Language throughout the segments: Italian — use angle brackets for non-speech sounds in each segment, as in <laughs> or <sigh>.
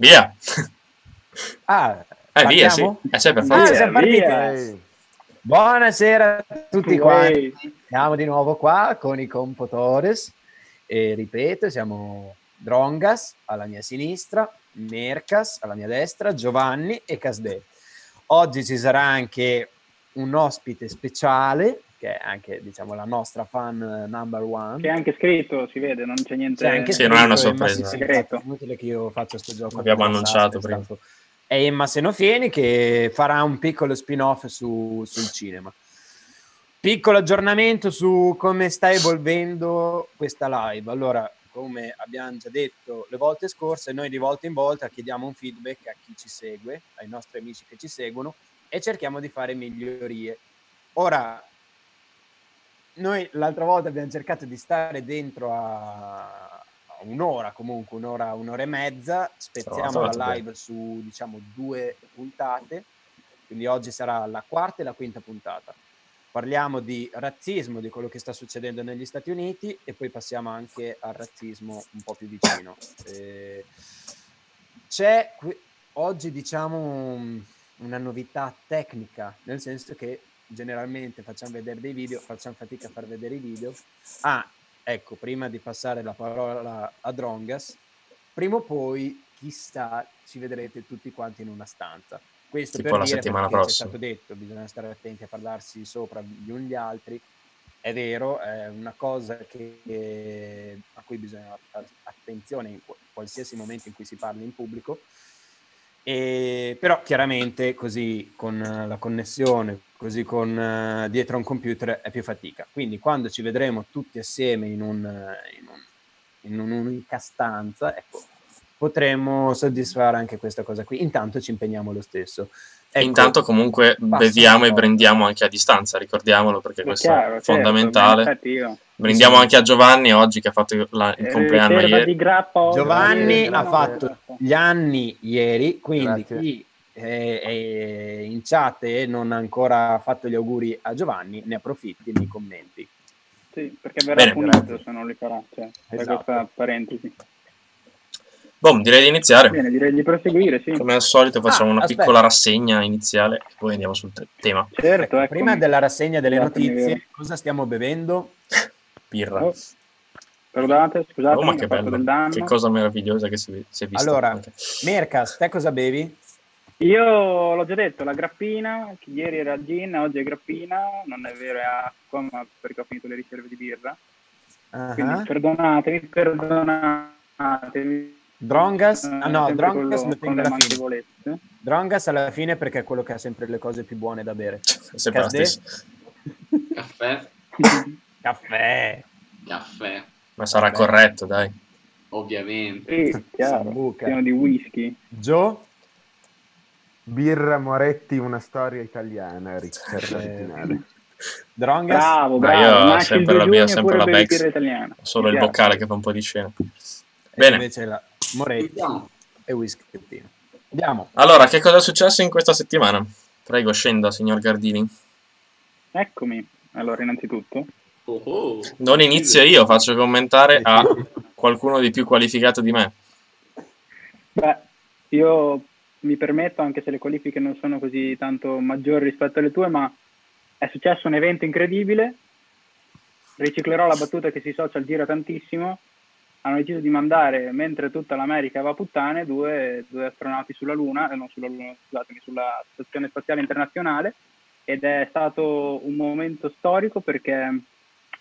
Via. Ah, Eh, via, sì. Eh, sì, per Ah, forza. partiti. Via. Buonasera a tutti quanti. Siamo di nuovo qua con i compotores e ripeto, siamo Drongas alla mia sinistra, Mercas alla mia destra, Giovanni e Casdè. Oggi ci sarà anche un ospite speciale che è anche diciamo la nostra fan number one. Che è anche scritto, si vede, non c'è niente. C'è anche Sì, non è una sorpresa. Sì, è inutile che io faccia questo gioco. Abbiamo annunciato prima. stato- È Emma Senofieni che farà un piccolo spin-off su- sul cinema. Piccolo aggiornamento su come sta evolvendo questa live. Allora, come abbiamo già detto le volte scorse, noi di volta in volta chiediamo un feedback a chi ci segue, ai nostri amici che ci seguono e cerchiamo di fare migliorie. Ora, noi l'altra volta abbiamo cercato di stare dentro a, un'ora, comunque un'ora, un'ora e mezza, spezziamo la bene. live su diciamo due puntate, quindi oggi sarà la quarta e la quinta puntata. Parliamo di razzismo, di quello che sta succedendo negli Stati Uniti e poi passiamo anche al razzismo un po' più vicino. Eh, c'è oggi diciamo un- una novità tecnica, nel senso che generalmente facciamo vedere dei video, facciamo fatica a far vedere i video. Ah, ecco, prima di passare la parola a Drongas, prima o poi, chissà, ci vedrete tutti quanti in una stanza. Questo Tipo per la dire settimana prossima. È stato detto, bisogna stare attenti a parlarsi sopra gli uni gli altri. È vero, è una cosa che- a cui bisogna fare attenzione in qu- qualsiasi momento in cui si parla in pubblico. E, però chiaramente così con eh, la connessione, così con eh, dietro a un computer è più fatica. Quindi quando ci vedremo tutti assieme in, un, eh, in, un- in un'unica stanza, ecco, potremo soddisfare anche questa cosa qui. Intanto ci impegniamo lo stesso. Ecco, Intanto comunque beviamo e po'. brendiamo anche a distanza, ricordiamolo perché questo chiaro, è certo, fondamentale. io- Brindiamo Sì. anche a Giovanni oggi che ha fatto la- il eh, compleanno riserva ieri. di grappa oggi, Giovanni eh, ha no, fatto esatto. gli anni ieri, quindi Grazie. chi è, è in chat e non ha ancora fatto gli auguri a Giovanni, ne approfitti nei commenti. Sì, perché verrà Bene, punito grazie. se non li farà. Cioè, per Esatto. questa parentesi. Boh, direi di iniziare. Bene, direi di proseguire, sì. Come al solito facciamo Ah, una aspetta. piccola rassegna iniziale e poi andiamo sul te- tema. Certo, Ecco, prima della rassegna delle Scusatemi, notizie, vero. cosa stiamo bevendo? Birra. Oh, Perdonate, scusate, Oh, ma che bello. del danno. Che cosa meravigliosa che si, si è vista. Allora, anche. Mercas, te cosa bevi? Io l'ho già detto, la grappina, che ieri era gin, oggi è grappina, non è vero, è acqua, ma perché ho finito le riserve di birra. Ah, Quindi perdonatemi, perdonatemi. Drongas? Eh, Ah no, Drongas lo- alla fine. Drongas alla fine perché è quello che ha sempre le cose più buone da bere. Sempre la Casdè? stessa. Caffè, Caffè, caffè, Ma sarà Vabbè. corretto, dai. ovviamente. Sì, chiaro. Pieno di whisky. Joe? Birra Moretti, una storia italiana, Eh, originale. Drongas? Bravo, Ma bravo. io ho Nasce sempre la 2 mia, sempre la Bex. birra italiana. Solo Mi il piace. boccale che fa un po' di scena. E Bene. invece la Moretti e whisky. Andiamo. Allora, che cosa è successo in questa settimana? Prego, scenda, signor Gardini. Eccomi. Allora, innanzitutto, Oh, oh. Non inizio io, faccio commentare a <laughs> qualcuno di più qualificato di me. beh, io mi permetto, anche se le qualifiche non sono così tanto maggiori rispetto alle tue, ma è successo un evento incredibile. Riciclerò la battuta che sui social gira tantissimo. Hanno deciso di mandare, mentre tutta l'America va a puttane, due, due astronauti sulla Luna, eh, non sulla Luna, scusatemi, sulla Stazione Spaziale Internazionale. Ed è stato un momento storico perché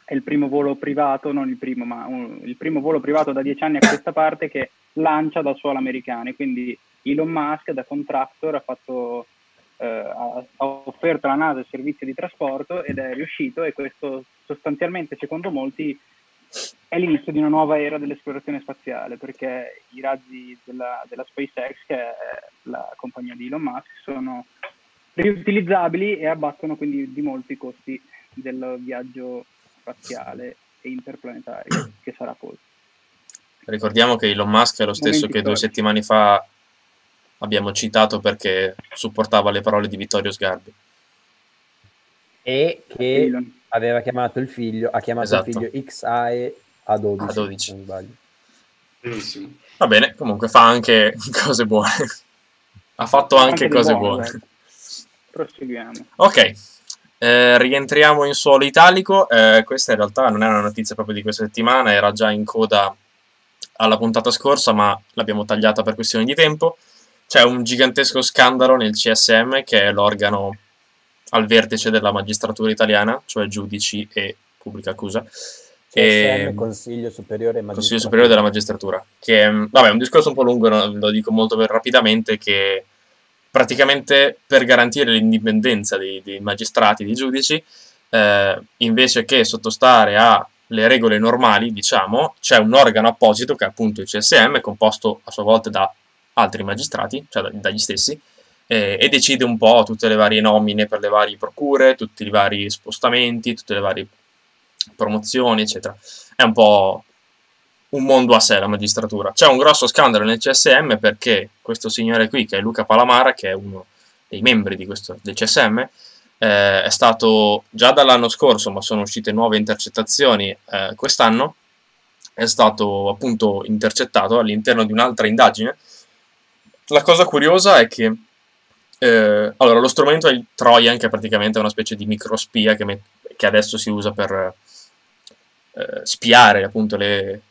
è il primo volo privato, non il primo, ma un- il primo volo privato da dieci anni a questa parte che lancia da suolo americane. Quindi Elon Musk da contractor ha fatto eh, ha, offerto alla NASA il servizio di trasporto ed è riuscito e questo sostanzialmente secondo molti è l'inizio di una nuova era dell'esplorazione spaziale perché i razzi della, della SpaceX, che è la compagnia di Elon Musk, sono riutilizzabili e abbattono quindi di molto i costi del viaggio spaziale e interplanetario che sarà poi. Ricordiamo che Elon Musk è lo stesso Momenti che due settimane fa abbiamo citato perché supportava le parole di Vittorio Sgarbi. E che Elon. aveva chiamato il figlio, ha chiamato Esatto. il figlio XAE a 12, A 12. se non sbaglio. Benissimo. Va bene, comunque fa anche <laughs> cose buone. ha fatto anche, cose buone. guarda. Proseguiamo. Ok, eh, rientriamo in suolo italico. Eh, questa in realtà non è una notizia proprio di questa settimana, era già in coda alla puntata scorsa, ma l'abbiamo tagliata per questioni di tempo. C'è un gigantesco scandalo nel CSM, che è l'organo al vertice della magistratura italiana, cioè giudici e pubblica accusa. CSM, E- Consiglio Superiore. Consiglio Superiore della Magistratura, che vabbè, è un discorso un po' lungo, lo dico molto rapidamente, che praticamente per garantire l'indipendenza dei, dei magistrati, dei giudici, eh, invece che sottostare alle regole normali, diciamo, c'è un organo apposito che è appunto il CSM, composto a sua volta da altri magistrati, cioè da- dagli stessi, eh, e decide un po' tutte le varie nomine per le varie procure, tutti i vari spostamenti, tutte le varie promozioni, eccetera. È un po' un mondo a sé la magistratura. C'è un grosso scandalo nel CSM perché questo signore qui, che è Luca Palamara, che è uno dei membri di questo, del CSM, eh, è stato già dall'anno scorso, ma sono uscite nuove intercettazioni eh, quest'anno, è stato appunto intercettato all'interno di un'altra indagine. La cosa curiosa è che eh, allora, lo strumento è il Trojan, che è praticamente una specie di microspia che, che adesso si usa per eh, spiare appunto le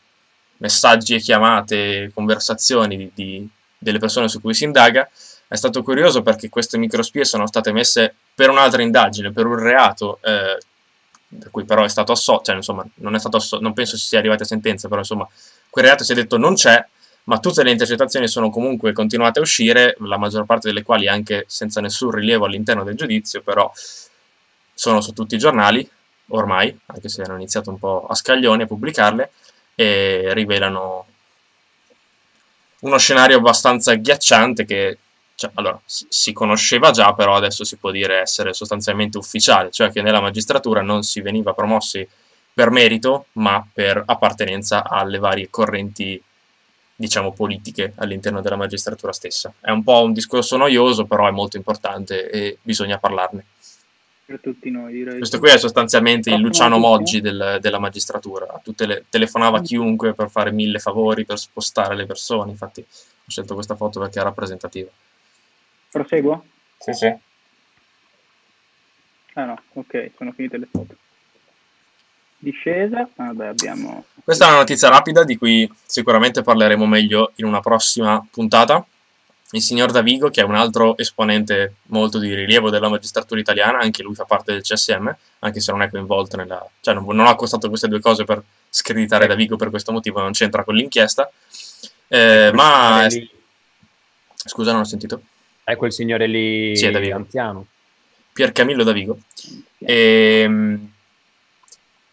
messaggi e chiamate, conversazioni di, di- delle persone su cui si indaga. È stato curioso perché queste microspie sono state messe per un'altra indagine, per un reato, eh, da cui però è stato assolto, cioè insomma, non è stato assolto, non penso si sia arrivati a sentenza, però insomma, quel reato si è detto non c'è, ma tutte le intercettazioni sono comunque continuate a uscire, la maggior parte delle quali anche senza nessun rilievo all'interno del giudizio, però sono su tutti i giornali ormai, anche se hanno iniziato un po' a scaglioni a pubblicarle, e rivelano uno scenario abbastanza agghiacciante che cioè, allora, si conosceva già, però adesso si può dire essere sostanzialmente ufficiale, cioè che nella magistratura non si veniva promossi per merito, ma per appartenenza alle varie correnti diciamo, politiche all'interno della magistratura stessa. È un po' un discorso noioso, però è molto importante e bisogna parlarne. Per tutti noi, direi. Questo qui è sostanzialmente il Luciano. Moggi del- della magistratura. Le- telefonava a chiunque per fare mille favori, per spostare le persone. Infatti ho scelto questa foto perché è rappresentativa. Proseguo? Sì, sì. Ah no, ok, sono finite le foto. Discesa, vabbè abbiamo... Questa è una notizia rapida di cui sicuramente parleremo meglio in una prossima puntata. Il signor Davigo, che è un altro esponente molto di rilievo della magistratura italiana, anche lui fa parte del CSM, anche se non è coinvolto nella... cioè non, non ha accostato queste due cose per screditare Davigo per questo motivo, non c'entra con l'inchiesta. Eh, ma... Lì- Scusa, non ho sentito. È quel signore lì Sì, è Davigo. anziano. Pier Camillo Davigo. Ehm,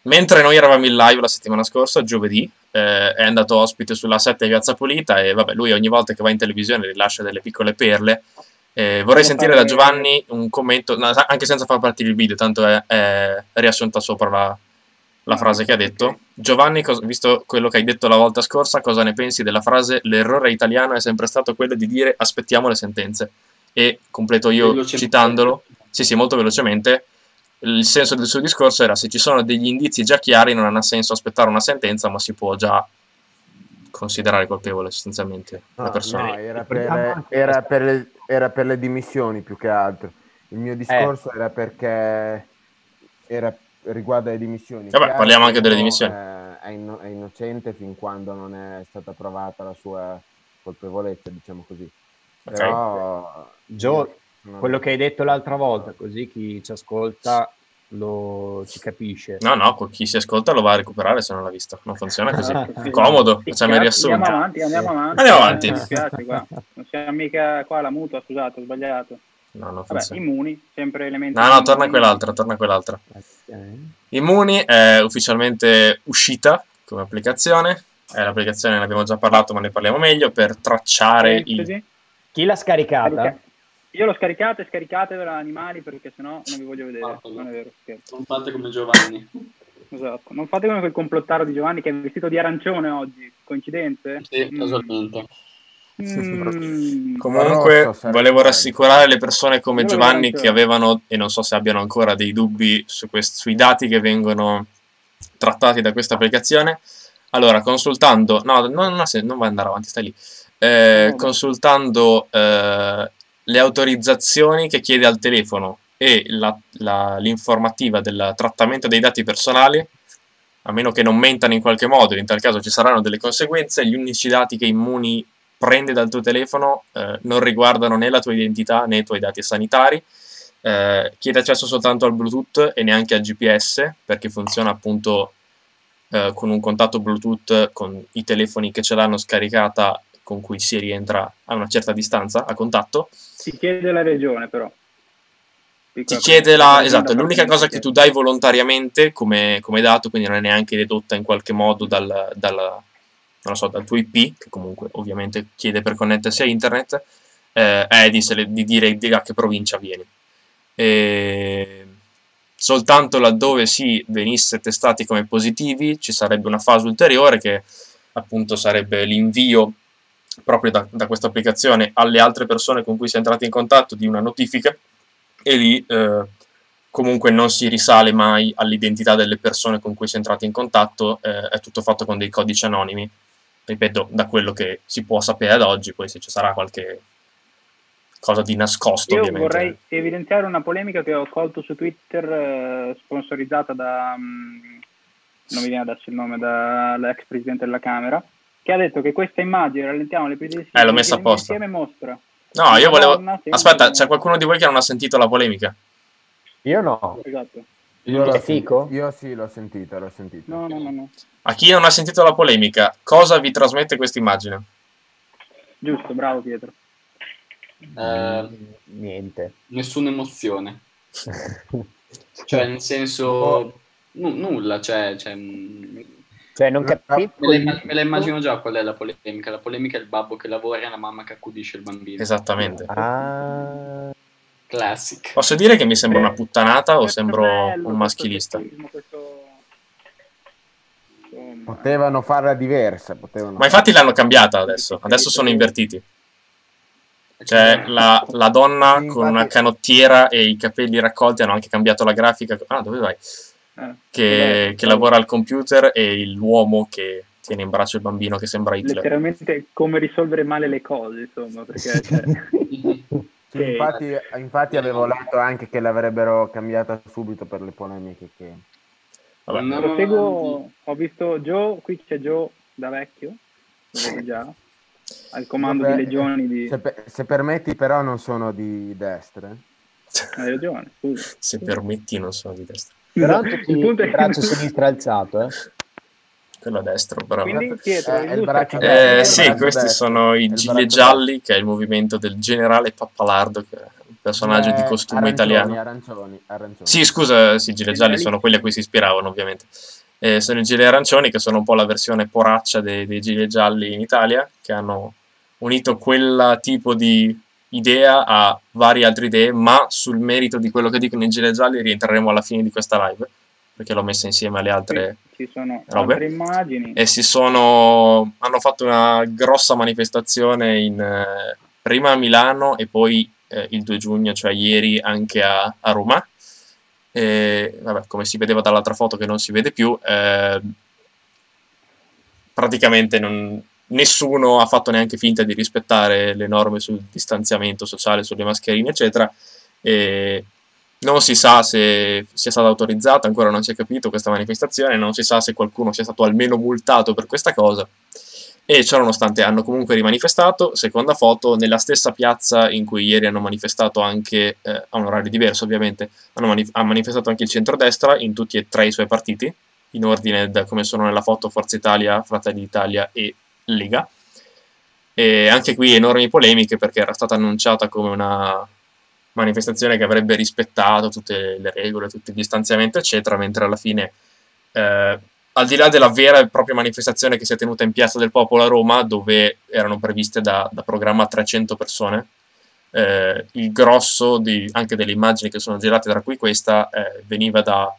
mentre noi eravamo in live la settimana scorsa, giovedì, eh, è andato ospite sulla 7 di Piazza Pulita e vabbè, lui ogni volta che va in televisione rilascia delle piccole perle. Eh, vorrei sentire da Giovanni un commento, no, anche senza far partire il video, tanto è, è riassunta sopra la, la frase che ha detto. Giovanni, cos- visto quello che hai detto la volta scorsa, cosa ne pensi della frase l'errore italiano è sempre stato quello di dire aspettiamo le sentenze? E completo io citandolo, sì sì, molto velocemente, il senso del suo discorso era se ci sono degli indizi già chiari non ha senso aspettare una sentenza, ma si può già considerare colpevole sostanzialmente la No, persona. no, era, per, era per le, era per le dimissioni più che altro. Il mio discorso era perché era riguardo alle dimissioni. Vabbè, Chiaro parliamo che anche delle dimissioni. eh, È, inno- è innocente fin quando non è stata provata la sua colpevolezza, diciamo così. Ok. Però Gio, quello che hai detto l'altra volta, così chi ci ascolta lo ci capisce. No, no, chi si ascolta lo va a recuperare se non l'ha visto. Non funziona così. <laughs> Sì, Comodo, sì, facciamo il riassunto. Andiamo avanti, andiamo avanti. Andiamo avanti. Eh, spiace qua. Non siamo mica qua la mutua, scusate, ho sbagliato. No, non Vabbè, immuni, sempre elementi... No, no, torna a quell'altra, torna a quell'altra. Eh. Immuni è ufficialmente uscita come applicazione. È l'applicazione, ne abbiamo già parlato, ma ne parliamo meglio, per tracciare il... Parentesi. Chi l'ha scaricata? Io l'ho scaricato e scaricatevela animali perché sennò non vi voglio vedere. Fatelo. Non è vero, scherzo. Non fate come Giovanni. <laughs> Esatto. Non fate come quel complottaro di Giovanni che è vestito di arancione oggi. Coincidenze? Sì, Mm. casualmente. Mm. <laughs> Comunque, Rosso volevo rassicurare le persone come Io Giovanni che avevano, e non so se abbiano ancora dei dubbi su quest- sui dati che vengono trattati da questa applicazione. Allora, consultando, no, non, non non vai ad andare avanti, stai lì. Eh, No. consultando eh, le autorizzazioni che chiede al telefono e l'informativa del trattamento dei dati personali, a meno che non mentano in qualche modo, in tal caso ci saranno delle conseguenze, gli unici dati che Immuni prende dal tuo telefono eh, non riguardano né la tua identità né i tuoi dati sanitari. Eh, chiede accesso soltanto al Bluetooth e neanche al GPS perché funziona appunto eh, con un contatto Bluetooth con i telefoni che ce l'hanno scaricata con cui si rientra a una certa distanza a contatto. Ti chiede la regione, però. Ti Piccola chiede la... Esatto, è Da l'unica cosa che tu dai volontariamente come, come dato, quindi non è neanche dedotta in qualche modo dal, dal- non lo so, dal tuo IP, che comunque ovviamente chiede per connettersi a internet, eh, è di, di dire di a che provincia vieni. E soltanto laddove si venisse testati come positivi ci sarebbe una fase ulteriore che appunto sarebbe l'invio proprio da, da questa applicazione alle altre persone con cui si è entrati in contatto di una notifica e lì eh, comunque non si risale mai all'identità delle persone con cui si è entrati in contatto, eh, è tutto fatto con dei codici anonimi, ripeto, da quello che si può sapere ad oggi, poi se ci sarà qualche cosa di nascosto Io ovviamente. vorrei evidenziare una polemica che ho colto su Twitter, eh, sponsorizzata da, mm, non mi viene adesso il nome, dall'ex presidente della Camera, che ha detto che questa immagine, rallentiamo le prese Eh, l'ho messa apposta. insieme mostra. No, io volevo... donna Aspetta, c'è qualcuno di voi che non ha sentito la polemica? Io no. Esatto. Io, l'ho fico? Io sì, l'ho sentita, l'ho sentita. No, no, no, no. A chi non ha sentito la polemica, cosa vi trasmette questa immagine? Giusto, bravo Pietro. Eh, Niente. nessuna emozione. <laughs> Cioè, nel senso, nu- nulla, cioè, cioè, Cioè, non Me capisco. me, la, me la immagino già qual è la polemica. La polemica è il babbo che lavora e la mamma che accudisce il bambino. Esattamente. Ah, Classic. Posso dire che mi sembra una puttanata o sembro bello, un maschilista? questo- insomma. Potevano farla diversa. Potevano Ma infatti l'hanno cambiata adesso, adesso sono invertiti. Cioè la, la donna con una canottiera e i capelli raccolti hanno anche cambiato la grafica. Ah, dove vai? Eh, Che, esatto. che lavora al computer e l'uomo che tiene in braccio il bambino che sembra Hitler. letteralmente come risolvere male le cose, insomma, perché <laughs> cioè, Sì, Che- infatti, infatti avevo letto anche che l'avrebbero cambiata subito per le polemiche che... Vabbè. No. proseguo, ho visto Joe, qui c'è Joe da vecchio, già, al comando Vabbè, di legioni di... Se, per- se permetti però non sono di destra. eh. Hai ragione, scusa. Se permetti, non sono di destra. Esatto. tutti Il punto è il che- braccio sinistro alzato, eh. Quello a destra, però. Quindi Pietro, Eh, il braccio che- destro, Eh, sì, questi destro. sono i Il gilet braccio gialli, che è il movimento del generale Pappalardo, che è un personaggio di Eh, costume arancioni, italiano. Arancioni, arancioni. Sì, scusa, sì, i gilet gialli sono quelli a cui si ispiravano, ovviamente. Eh, sono i gilet arancioni, che sono un po' la versione poraccia dei, dei gilet gialli in Italia, che hanno unito quel tipo di idea a varie altre idee, ma sul merito di quello che dicono i gilet gialli rientreremo alla fine di questa live, perché l'ho messa insieme alle altre Ci sono robe. altre immagini. e si sono hanno fatto una grossa manifestazione in, eh, prima a Milano e poi eh, il 2 giugno, cioè ieri anche a, a Roma. E, vabbè, come si vedeva dall'altra foto che non si vede più, eh, praticamente non- nessuno ha fatto neanche finta di rispettare le norme sul distanziamento sociale, sulle mascherine, eccetera. E non si sa se sia stata autorizzata, ancora non si è capito questa manifestazione, non si sa se qualcuno sia stato almeno multato per questa cosa. E ciononostante hanno comunque rimanifestato, seconda foto, nella stessa piazza in cui ieri hanno manifestato anche, eh, a un orario diverso ovviamente, hanno mani- ha manifestato anche il centrodestra in tutti e tre i suoi partiti, in ordine da come sono nella foto Forza Italia, Fratelli d'Italia e Lega. E anche qui enormi polemiche perché era stata annunciata come una manifestazione che avrebbe rispettato tutte le regole, tutto il distanziamento, eccetera, mentre alla fine, eh, al di là della vera e propria manifestazione che si è tenuta in Piazza del Popolo a Roma, dove erano previste da, da programma 300 persone, eh, il grosso di- anche delle immagini che sono girate, tra cui questa, eh, veniva da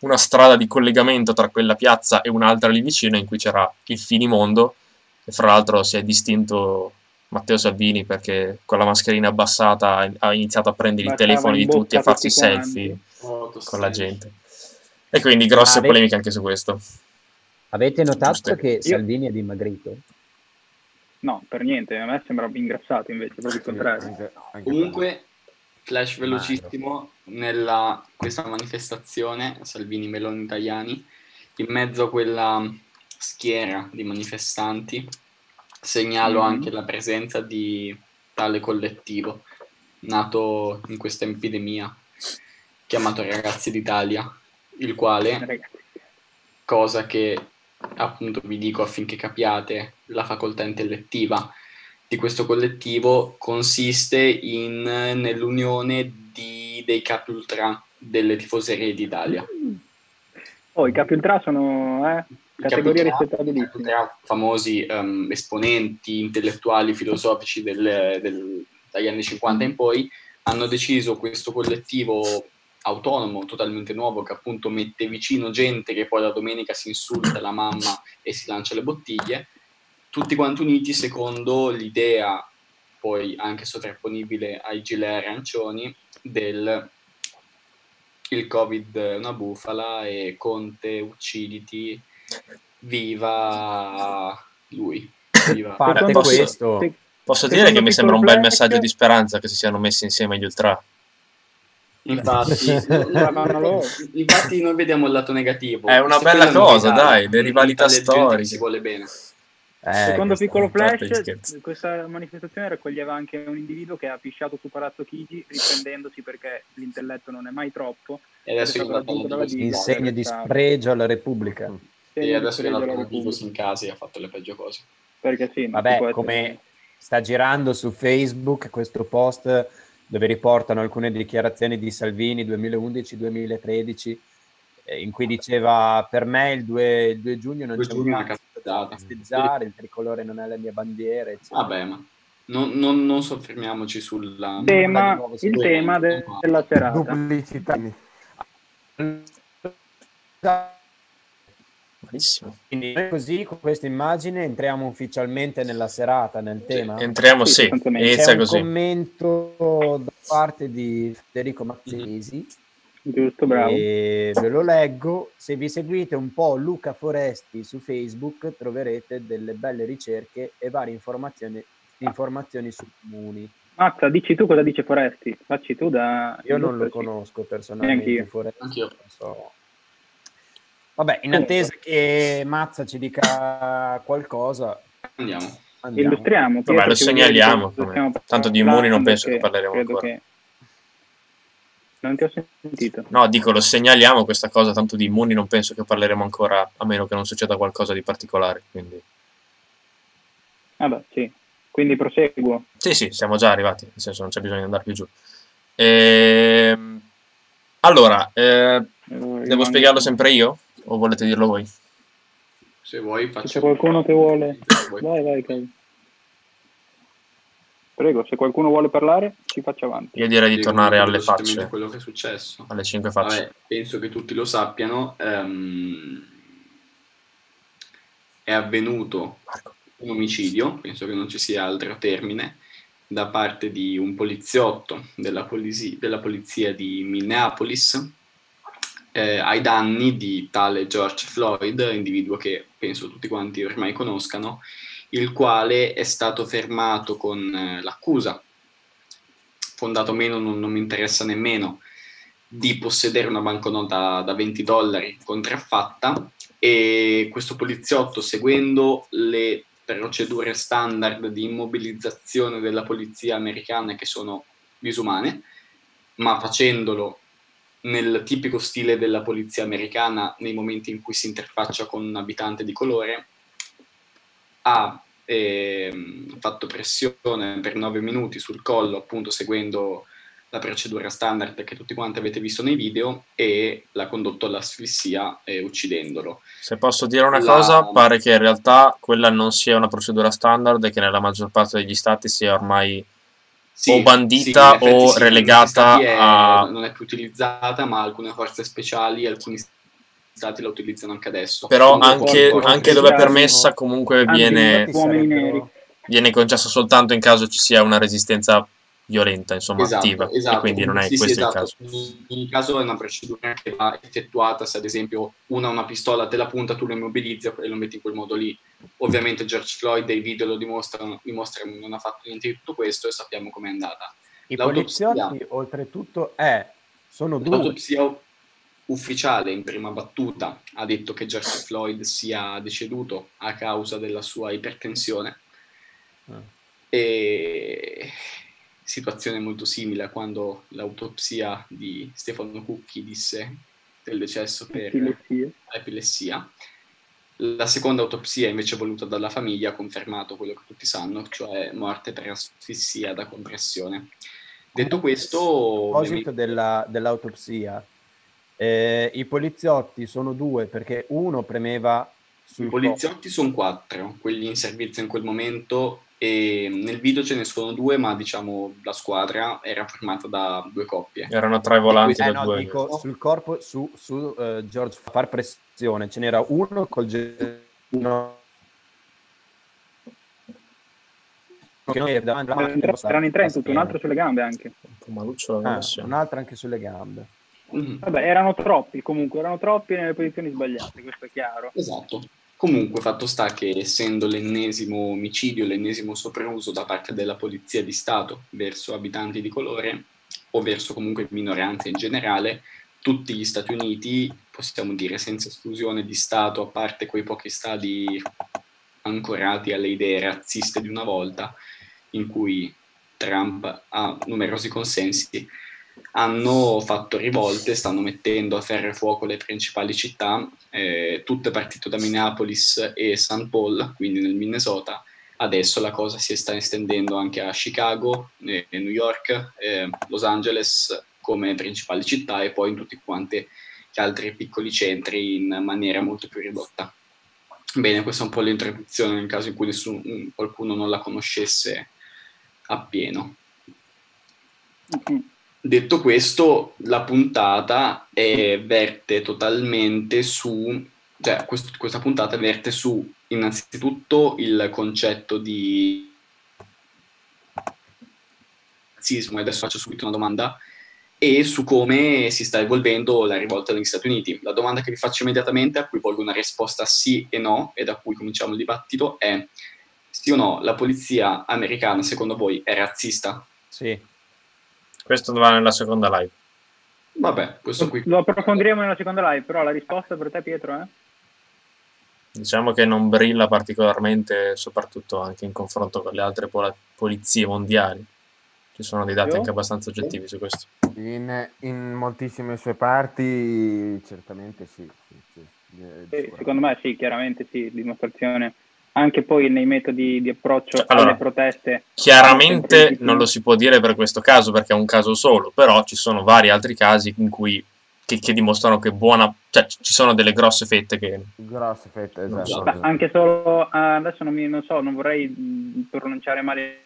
una strada di collegamento tra quella piazza e un'altra lì vicino in cui c'era il finimondo e fra l'altro si è distinto Matteo Salvini perché con la mascherina abbassata ha iniziato a prendere i Baciava telefoni di tutti e a farsi selfie Foto, con la gente. E quindi grosse Ah, beh. polemiche anche su questo. Avete notato Giusto. che Salvini è dimagrito? No, per niente, a me sembra ingrassato invece, proprio il contrario. Anche- anche Comunque, flash velocissimo, nella questa manifestazione, Salvini Meloni Italiani, in mezzo a quella schiera di manifestanti, segnalo Mhm. anche la presenza di tale collettivo, nato in questa epidemia, chiamato Ragazzi d'Italia, il quale cosa che appunto vi dico affinché capiate la facoltà intellettiva di questo collettivo consiste in, nell'unione di- dei capi ultra delle tifoserie d'Italia. Oh, i capi ultra sono eh, Rispettabilissime. ultra famosi ehm, esponenti intellettuali filosofici del- del- dagli anni 50 in poi hanno deciso questo collettivo autonomo, totalmente nuovo, che appunto mette vicino gente che poi la domenica si insulta la mamma e si lancia le bottiglie, tutti quanti uniti secondo l'idea, poi anche sovrapponibile ai gilet arancioni, del il covid è una bufala e Conte ucciditi, viva lui. Viva. A parte posso- questo, Se- Posso dire che mi sembra un bel messaggio di speranza che si siano messi insieme gli ultra. Infatti, <laughs> infatti noi vediamo il lato negativo. È una Se bella cosa, dai, le rivalità storiche. Si vuole bene. eh, Secondo piccolo flash, questa manifestazione raccoglieva anche un individuo che ha pisciato su Palazzo Chigi, riprendendosi perché l'intelletto non è mai troppo. E adesso È stato in segno di spregio alla Repubblica. E adesso con Vivos Repubblica. in casa e ha fatto le peggio cose. Perché sì, Vabbè, essere- come sta girando su Facebook questo post dove riportano alcune dichiarazioni di Salvini 2011-2013 eh, in cui diceva per me il 2, il 2 giugno non 2 c'è giugno una festeggiare, il tricolore non è la mia bandiera, eccetera. Vabbè, ma non, non- non soffermiamoci sulla... tema, il tema de- della serata. Duplicità. Malissimo. Quindi così con questa immagine entriamo ufficialmente nella serata, nel tema. Entriamo, Sì, sì, inizia un così. commento da parte di Federico Mazzesi Giusto, bravo. e ve lo leggo. Se vi seguite un po' Luca Foresti su Facebook troverete delle belle ricerche e varie informazioni, informazioni su comuni. Mazza, dici tu cosa dice Foresti? Facci tu da... Io non lo conosco personalmente. Neanch'io. Foresti, Anch'io. non so. Vabbè, in attesa che Mazza ci dica qualcosa, Andiamo. andiamo. Illustriamo. Vabbè, lo segnaliamo, tanto di immuni non penso che perché parleremo credo ancora. che- Non ti ho sentito. No, dico, lo segnaliamo questa cosa, tanto di immuni non penso che parleremo ancora, a meno che non succeda qualcosa di particolare. Quindi... Vabbè, sì. Quindi proseguo. Sì, sì, siamo già arrivati, nel senso non c'è bisogno di andare più giù. Ehm, Allora, eh, devo spiegarlo sempre io? O volete dirlo voi? Se vuoi Se faccio... c'è qualcuno che vuole... Se. Vai, vai, Kevin. Prego, se qualcuno vuole parlare, ci faccia avanti. Io direi di Spiego tornare alle facce, quello che è successo. alle cinque facce. Vabbè, penso che tutti lo sappiano. ehm, è avvenuto Marco. un omicidio, penso che non ci sia altro termine, da parte di un poliziotto della, polisi- della polizia di Minneapolis eh, ai danni di tale George Floyd, individuo che penso tutti quanti ormai conoscano, il quale è stato fermato con eh, l'accusa, fondato o meno non, non mi interessa nemmeno, di possedere una banconota da 20 dollari contraffatta e questo poliziotto seguendo le procedure standard di immobilizzazione della polizia americana che sono disumane, ma facendolo nel tipico stile della polizia americana nei momenti in cui si interfaccia con un abitante di colore, ha ehm, fatto pressione per nove minuti sul collo, appunto seguendo la procedura standard che tutti quanti avete visto nei video e l'ha condotto all'asfissia eh, uccidendolo. Se posso dire una La- cosa, pare che in realtà quella non sia una procedura standard e che nella maggior parte degli stati sia ormai Sì, o bandita effetti o sì, relegata è- a- non è più utilizzata, ma alcune forze speciali, alcuni stati la utilizzano anche adesso. Però Quindi anche, può- anche dove è permessa comunque viene, viene concessa soltanto in caso ci sia una resistenza violenta, insomma, Esatto, attiva. esatto. E quindi non è Sì, sì, questo esatto. il caso. In ogni caso è una procedura che va effettuata se ad esempio una ha una pistola te la punta, tu lo immobilizzi e lo metti in quel modo lì. Ovviamente George Floyd e i video lo dimostrano, dimostrano che non ha fatto niente di tutto questo e sappiamo com'è andata. I L'autopsia- poliziotti, oltretutto, è, sono due. L'autopsia ufficiale in prima battuta ha detto che George Floyd sia deceduto a causa della sua ipertensione Ah. e situazione molto simile a quando l'autopsia di Stefano Cucchi disse del decesso per Epilessia. epilessia. La seconda autopsia invece voluta dalla famiglia ha confermato quello che tutti sanno, cioè morte per asfissia da compressione. Detto questo, A proposito ovviamente- della- dell'autopsia, eh, i poliziotti sono due perché uno premeva I poliziotti sono quattro, quelli in servizio in quel momento, e nel video ce ne sono due, ma diciamo la squadra era formata da due coppie. Erano tre volanti Eh, da no, due. dico, sul corpo, su, su eh, George far pressione, ce n'era uno col gettino che noi Erano in tre- erano in tre in tutto, un altro sulle gambe anche. Maluccio Ah, un altro anche sulle gambe. Mhm. Vabbè, erano troppi comunque, erano troppi nelle posizioni sbagliate, questo è chiaro. Esatto. Comunque, fatto sta che essendo l'ennesimo omicidio, l'ennesimo soprauso da parte della polizia di Stato verso abitanti di colore o verso comunque minoranze in generale, tutti gli Stati Uniti, possiamo dire senza esclusione di Stato, a parte quei pochi stati ancorati alle idee razziste di una volta, in cui Trump ha numerosi consensi, hanno fatto rivolte, stanno mettendo a ferro e fuoco le principali città, eh, tutte partite da Minneapolis e St. Paul, quindi nel Minnesota. Adesso la cosa si sta estendendo anche a Chicago, eh, New York, eh, Los Angeles come principali città e poi in tutti quanti gli altri piccoli centri in maniera molto più ridotta. Bene, questa è un po' l'introduzione nel caso in cui nessuno, qualcuno non la conoscesse appieno. Mhm. Detto questo, la puntata è- verte totalmente su, cioè quest- questa puntata verte su innanzitutto il concetto di razzismo, e adesso faccio subito una domanda, e su come si sta evolvendo la rivolta negli Stati Uniti. La domanda che vi faccio immediatamente, a cui voglio una risposta sì e no, e da cui cominciamo il dibattito, è sì o no, la polizia americana secondo voi è razzista? Sì. Questo va nella seconda live. Vabbè, questo qui Lo approfondiremo nella seconda live, però la risposta per te Pietro è? Diciamo che non brilla particolarmente, soprattutto anche in confronto con le altre pola- polizie mondiali. Ci sono dei dati anche abbastanza oggettivi su questo. In, in moltissime sue parti, certamente sì. sì, sì. Eh, secondo me sì, chiaramente sì, dimostrazione. Anche poi nei metodi di approccio Allora, alle proteste. Chiaramente non lo si può dire per questo caso perché è un caso solo, però ci sono vari altri casi in cui che, che dimostrano che buona, cioè ci sono delle grosse fette che Grosse fette, esatto. so. Anche solo, eh, adesso non, mi, non so, non vorrei mh, pronunciare male,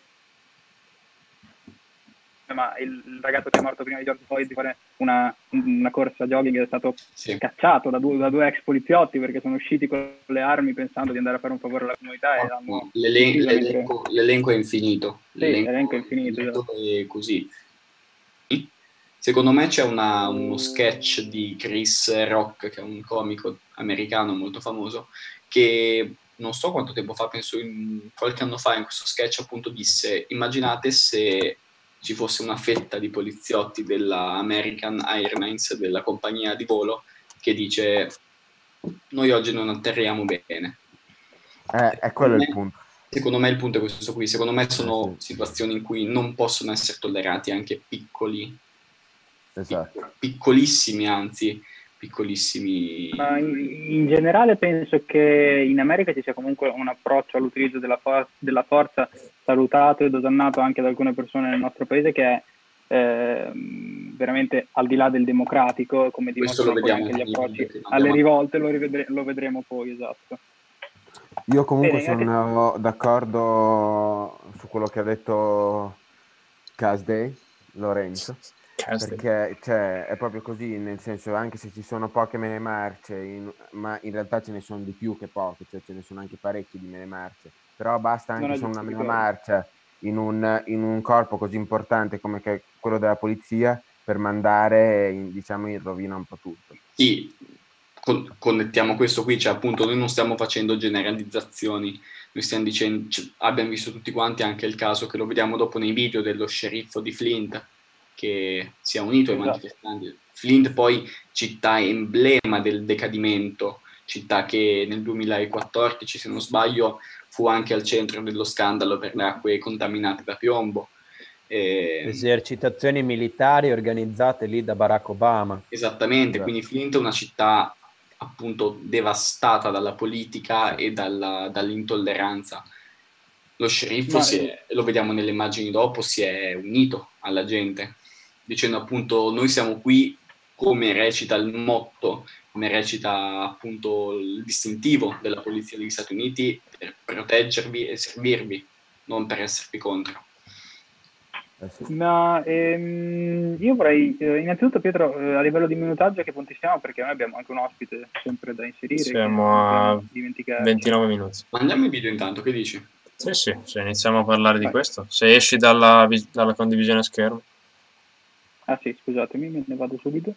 ma il, ragazzo che è morto prima di George Floyd di fare una, una corsa jogging è stato sì. cacciato da due, da due ex poliziotti perché sono usciti con le armi pensando di andare a fare un favore alla comunità e hanno... L'elen- l'elenco, l'elenco è infinito. Sì, l'elenco è infinito, è così. Secondo me c'è una- uno sketch di Chris Rock, che è un comico americano molto famoso, che non so quanto tempo fa, penso in, qualche anno fa, in questo sketch appunto disse, immaginate se ci fosse una fetta di poliziotti della American Airlines, della compagnia di volo, che dice noi oggi non atterriamo bene. Eh, è quello il punto. Secondo me il punto è questo qui, secondo me sono Sì. situazioni in cui non possono essere tollerati anche piccoli, Esatto. piccolissimi anzi, piccolissimi... Ma in, in generale penso che in America ci sia comunque un approccio all'utilizzo della, for- della forza salutato ed osannato anche da alcune persone nel nostro paese che è ehm, veramente al di là del democratico, come dimostrano lo poi vediamo anche gli approcci alle rivolte, lo, rivedre- lo vedremo poi, esatto. Io comunque Bene, anche- sono d'accordo su quello che ha detto Casday, Lorenzo. Perché cioè, è proprio così, nel senso anche se ci sono poche mele marce, in, ma in realtà ce ne sono di più che poche, cioè ce ne sono anche parecchi di mele marce, però basta anche solo una mela marcia in un, in un, corpo così importante come quello della polizia per mandare in, diciamo in rovina un po' tutto. Sì, con, connettiamo questo qui, cioè appunto noi non stiamo facendo generalizzazioni, noi stiamo dicendo, cioè, abbiamo visto tutti quanti anche il caso che lo vediamo dopo nei video dello sceriffo di Flint che si è unito ai esatto. manifestanti. Flint poi città emblema del decadimento, città che nel 2014, se non sbaglio, fu anche al centro dello scandalo per le acque contaminate da piombo. Eh, Esercitazioni militari organizzate lì da Barack Obama. Esattamente, esatto. quindi Flint è una città appunto devastata dalla politica e dalla, dall'intolleranza. Lo sceriffo, Ma... è, lo vediamo nelle immagini dopo, si è unito alla gente, dicendo appunto noi siamo qui come recita il motto, come recita appunto il distintivo della Polizia degli Stati Uniti per proteggervi e servirvi, non per esservi contro. Eh Ma ehm, io vorrei, eh, innanzitutto Pietro, eh, a livello di minutaggio a che punti siamo? Perché noi abbiamo anche un ospite sempre da inserire. Siamo a 29 minuti. Mandiamo il video intanto, che dici? Sì, sì, se iniziamo a parlare Vai. di questo. Se esci dalla, dalla condivisione schermo. Ah sì, scusatemi, me ne vado subito.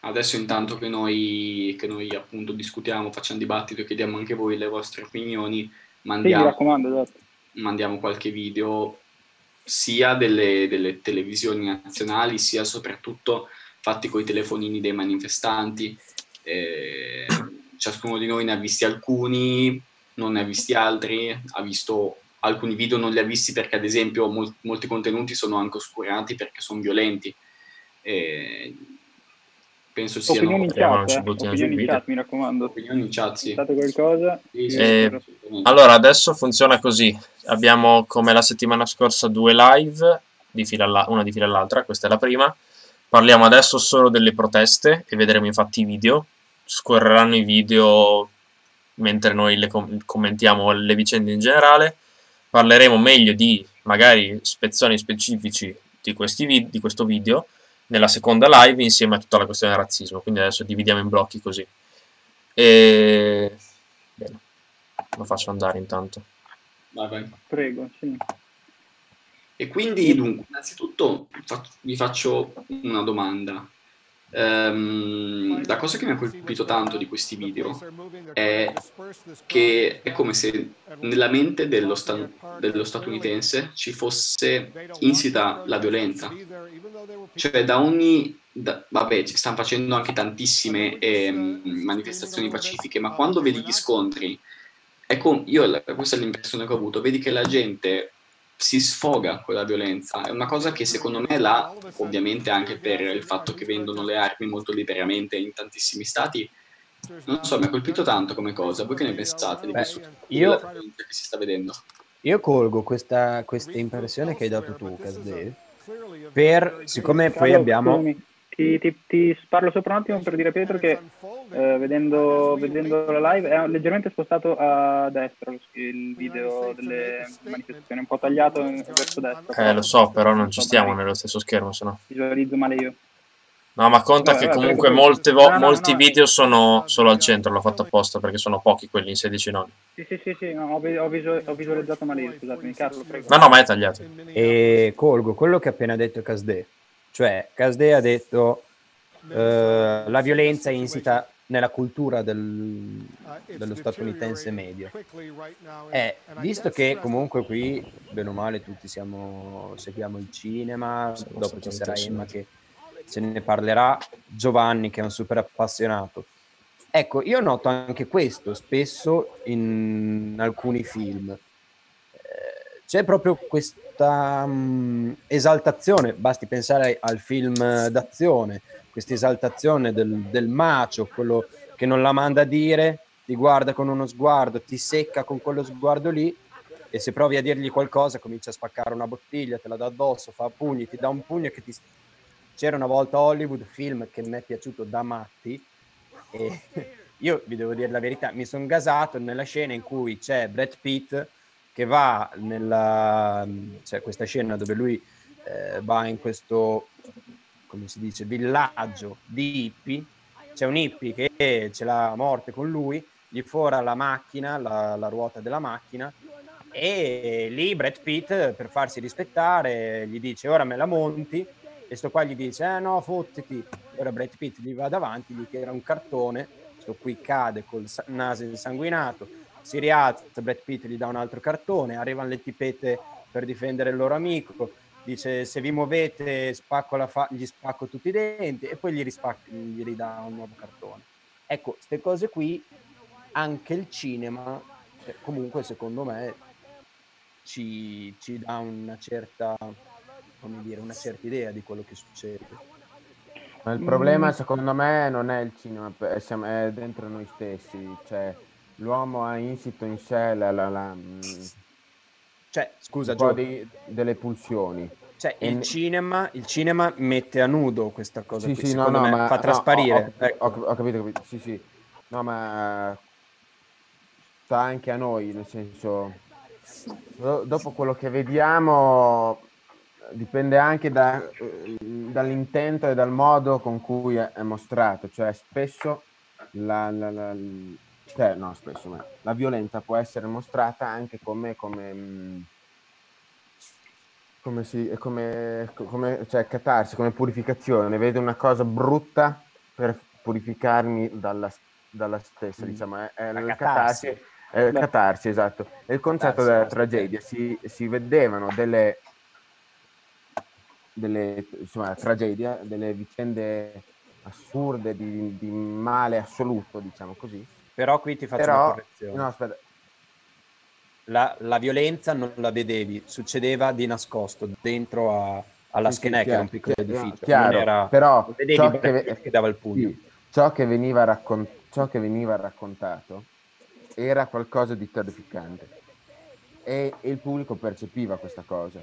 Adesso intanto che noi, che noi appunto discutiamo, facciamo dibattito e chiediamo anche voi le vostre opinioni, mandiamo, sì, esatto. mandiamo qualche video sia delle, delle televisioni nazionali, sia soprattutto fatti con i telefonini dei manifestanti. Eh, ciascuno di noi ne ha visti alcuni, non ne ha visti altri, ha visto alcuni video, non li ha visti perché ad esempio mol- molti contenuti sono anche oscurati perché sono violenti. Eh, penso siano... Opinioni in chat, eh? Opinioni in chat, mi raccomando. Opinioni in chat, sì. qualcosa? Sì, sì, eh, allora, adesso funziona così. Abbiamo come la settimana scorsa due live, di fila una di fila all'altra, questa è la prima. Parliamo adesso solo delle proteste e vedremo infatti i video. Scorreranno i video mentre noi le com commentiamo le vicende in generale. Parleremo meglio di magari spezzoni specifici di, di questo video nella seconda live insieme a tutta la questione del razzismo. Quindi adesso dividiamo in blocchi così. E... Bene, lo faccio andare intanto. Vai, vai. Prego, sì. E quindi, dunque, innanzitutto vi faccio una domanda. Um, la cosa che mi ha colpito tanto di questi video è che è come se nella mente dello, sta- dello statunitense ci fosse insita la violenza. Cioè da ogni... Da, vabbè, ci stanno facendo anche tantissime eh, manifestazioni pacifiche, ma quando vedi gli scontri, ecco, io questa è l'impressione che ho avuto, vedi che la gente si sfoga con la violenza. È una cosa che secondo me là, ovviamente anche per il fatto che vendono le armi molto liberamente in tantissimi stati, non so, mi ha colpito tanto come cosa. Voi che ne pensate di questo? Io, che si sta vedendo? Io colgo questa, questa impressione che hai dato tu, Casdale, per, siccome poi abbiamo... Ti, ti, ti, parlo sopra un attimo per dire a Pietro che eh, vedendo, vedendo, la live è leggermente spostato a destra il video delle manifestazioni, un po' tagliato verso destra. Eh, lo so, però non ci stiamo nello stesso schermo, se no. Visualizzo male io. No, ma conta vabbè, che comunque molte vo- no, no, molti no, video sono solo al centro, l'ho fatto apposta perché sono pochi quelli in 16 noni. Sì, sì, sì, sì ho, ho, visu- ho, visualizzato male io, scusatemi, Carlo, prego. No, no, ma è tagliato. E colgo quello che ha appena detto Casde. Cioè, Casde ha detto eh, la violenza è insita nella cultura del, dello statunitense medio. Eh, visto che comunque qui, bene o male, tutti siamo, seguiamo il cinema, dopo ci sarà Emma che ce ne parlerà, Giovanni che è un super appassionato. Ecco, io noto anche questo spesso in alcuni film. Eh, c'è proprio questa um, esaltazione, basti pensare al film d'azione, questa esaltazione del, del macio, quello che non la manda a dire, ti guarda con uno sguardo, ti secca con quello sguardo lì e se provi a dirgli qualcosa comincia a spaccare una bottiglia, te la dà addosso, fa pugni, ti dà un pugno che ti... C'era una volta Hollywood, film che mi è piaciuto da matti e <laughs> io vi devo dire la verità, mi sono gasato nella scena in cui c'è Brad Pitt che va nella... c'è questa scena dove lui eh, va in questo come si dice, villaggio di hippie, c'è un hippie che ce l'ha a morte con lui, gli fora la macchina, la, la ruota della macchina, e lì Brad Pitt per farsi rispettare gli dice ora me la monti. E sto qua gli dice eh no fottiti. Ora Brad Pitt gli va davanti gli tira un cartone sto qui cade col naso insanguinato si rialza Brad Pitt gli dà un altro cartone arrivano le tipette per difendere il loro amico dice se vi muovete spacco la fa- gli spacco tutti i denti e poi gli, rispac- gli ridà un nuovo cartone ecco queste cose qui anche il cinema eh, comunque secondo me ci, ci dà una certa, come dire, una certa idea di quello che succede. Ma il problema mm. secondo me non è il cinema, è, dentro noi stessi, cioè l'uomo ha insito in sé la, la, la mm, cioè, scusa, un di, delle pulsioni. Cioè, il, e... cinema, il cinema mette a nudo questa cosa sì, qui, sì, no, no, ma, fa trasparire. No, ho, ho, ho, capito, ho, capito, sì, sì. No, ma sta anche a noi, nel senso dopo quello che vediamo dipende anche da, dall'intento e dal modo con cui è, è mostrato, cioè spesso la, la, la, cioè, no, spesso, ma la violenza può essere mostrata anche come, come, come, si, come, come cioè, catarsi, come purificazione. Vedo una cosa brutta per purificarmi dalla, dalla stessa, mm. diciamo, è, è la catarsi eh, catarsi, esatto. E il concetto della tragedia si, si vedevano delle, delle insomma, tragedie, delle vicende assurde di, di, male assoluto, diciamo così. Però qui ti faccio Però, una correzione. No, aspetta. La, la, violenza non la vedevi, succedeva di nascosto dentro a, alla sì, Schenecchia, sì, era un piccolo chiaro, edificio. Chiaro, era, però ciò che, che, dava il pugno. Sì, ciò, che veniva raccon- ciò che veniva raccontato era qualcosa di terrificante e, e il pubblico percepiva questa cosa.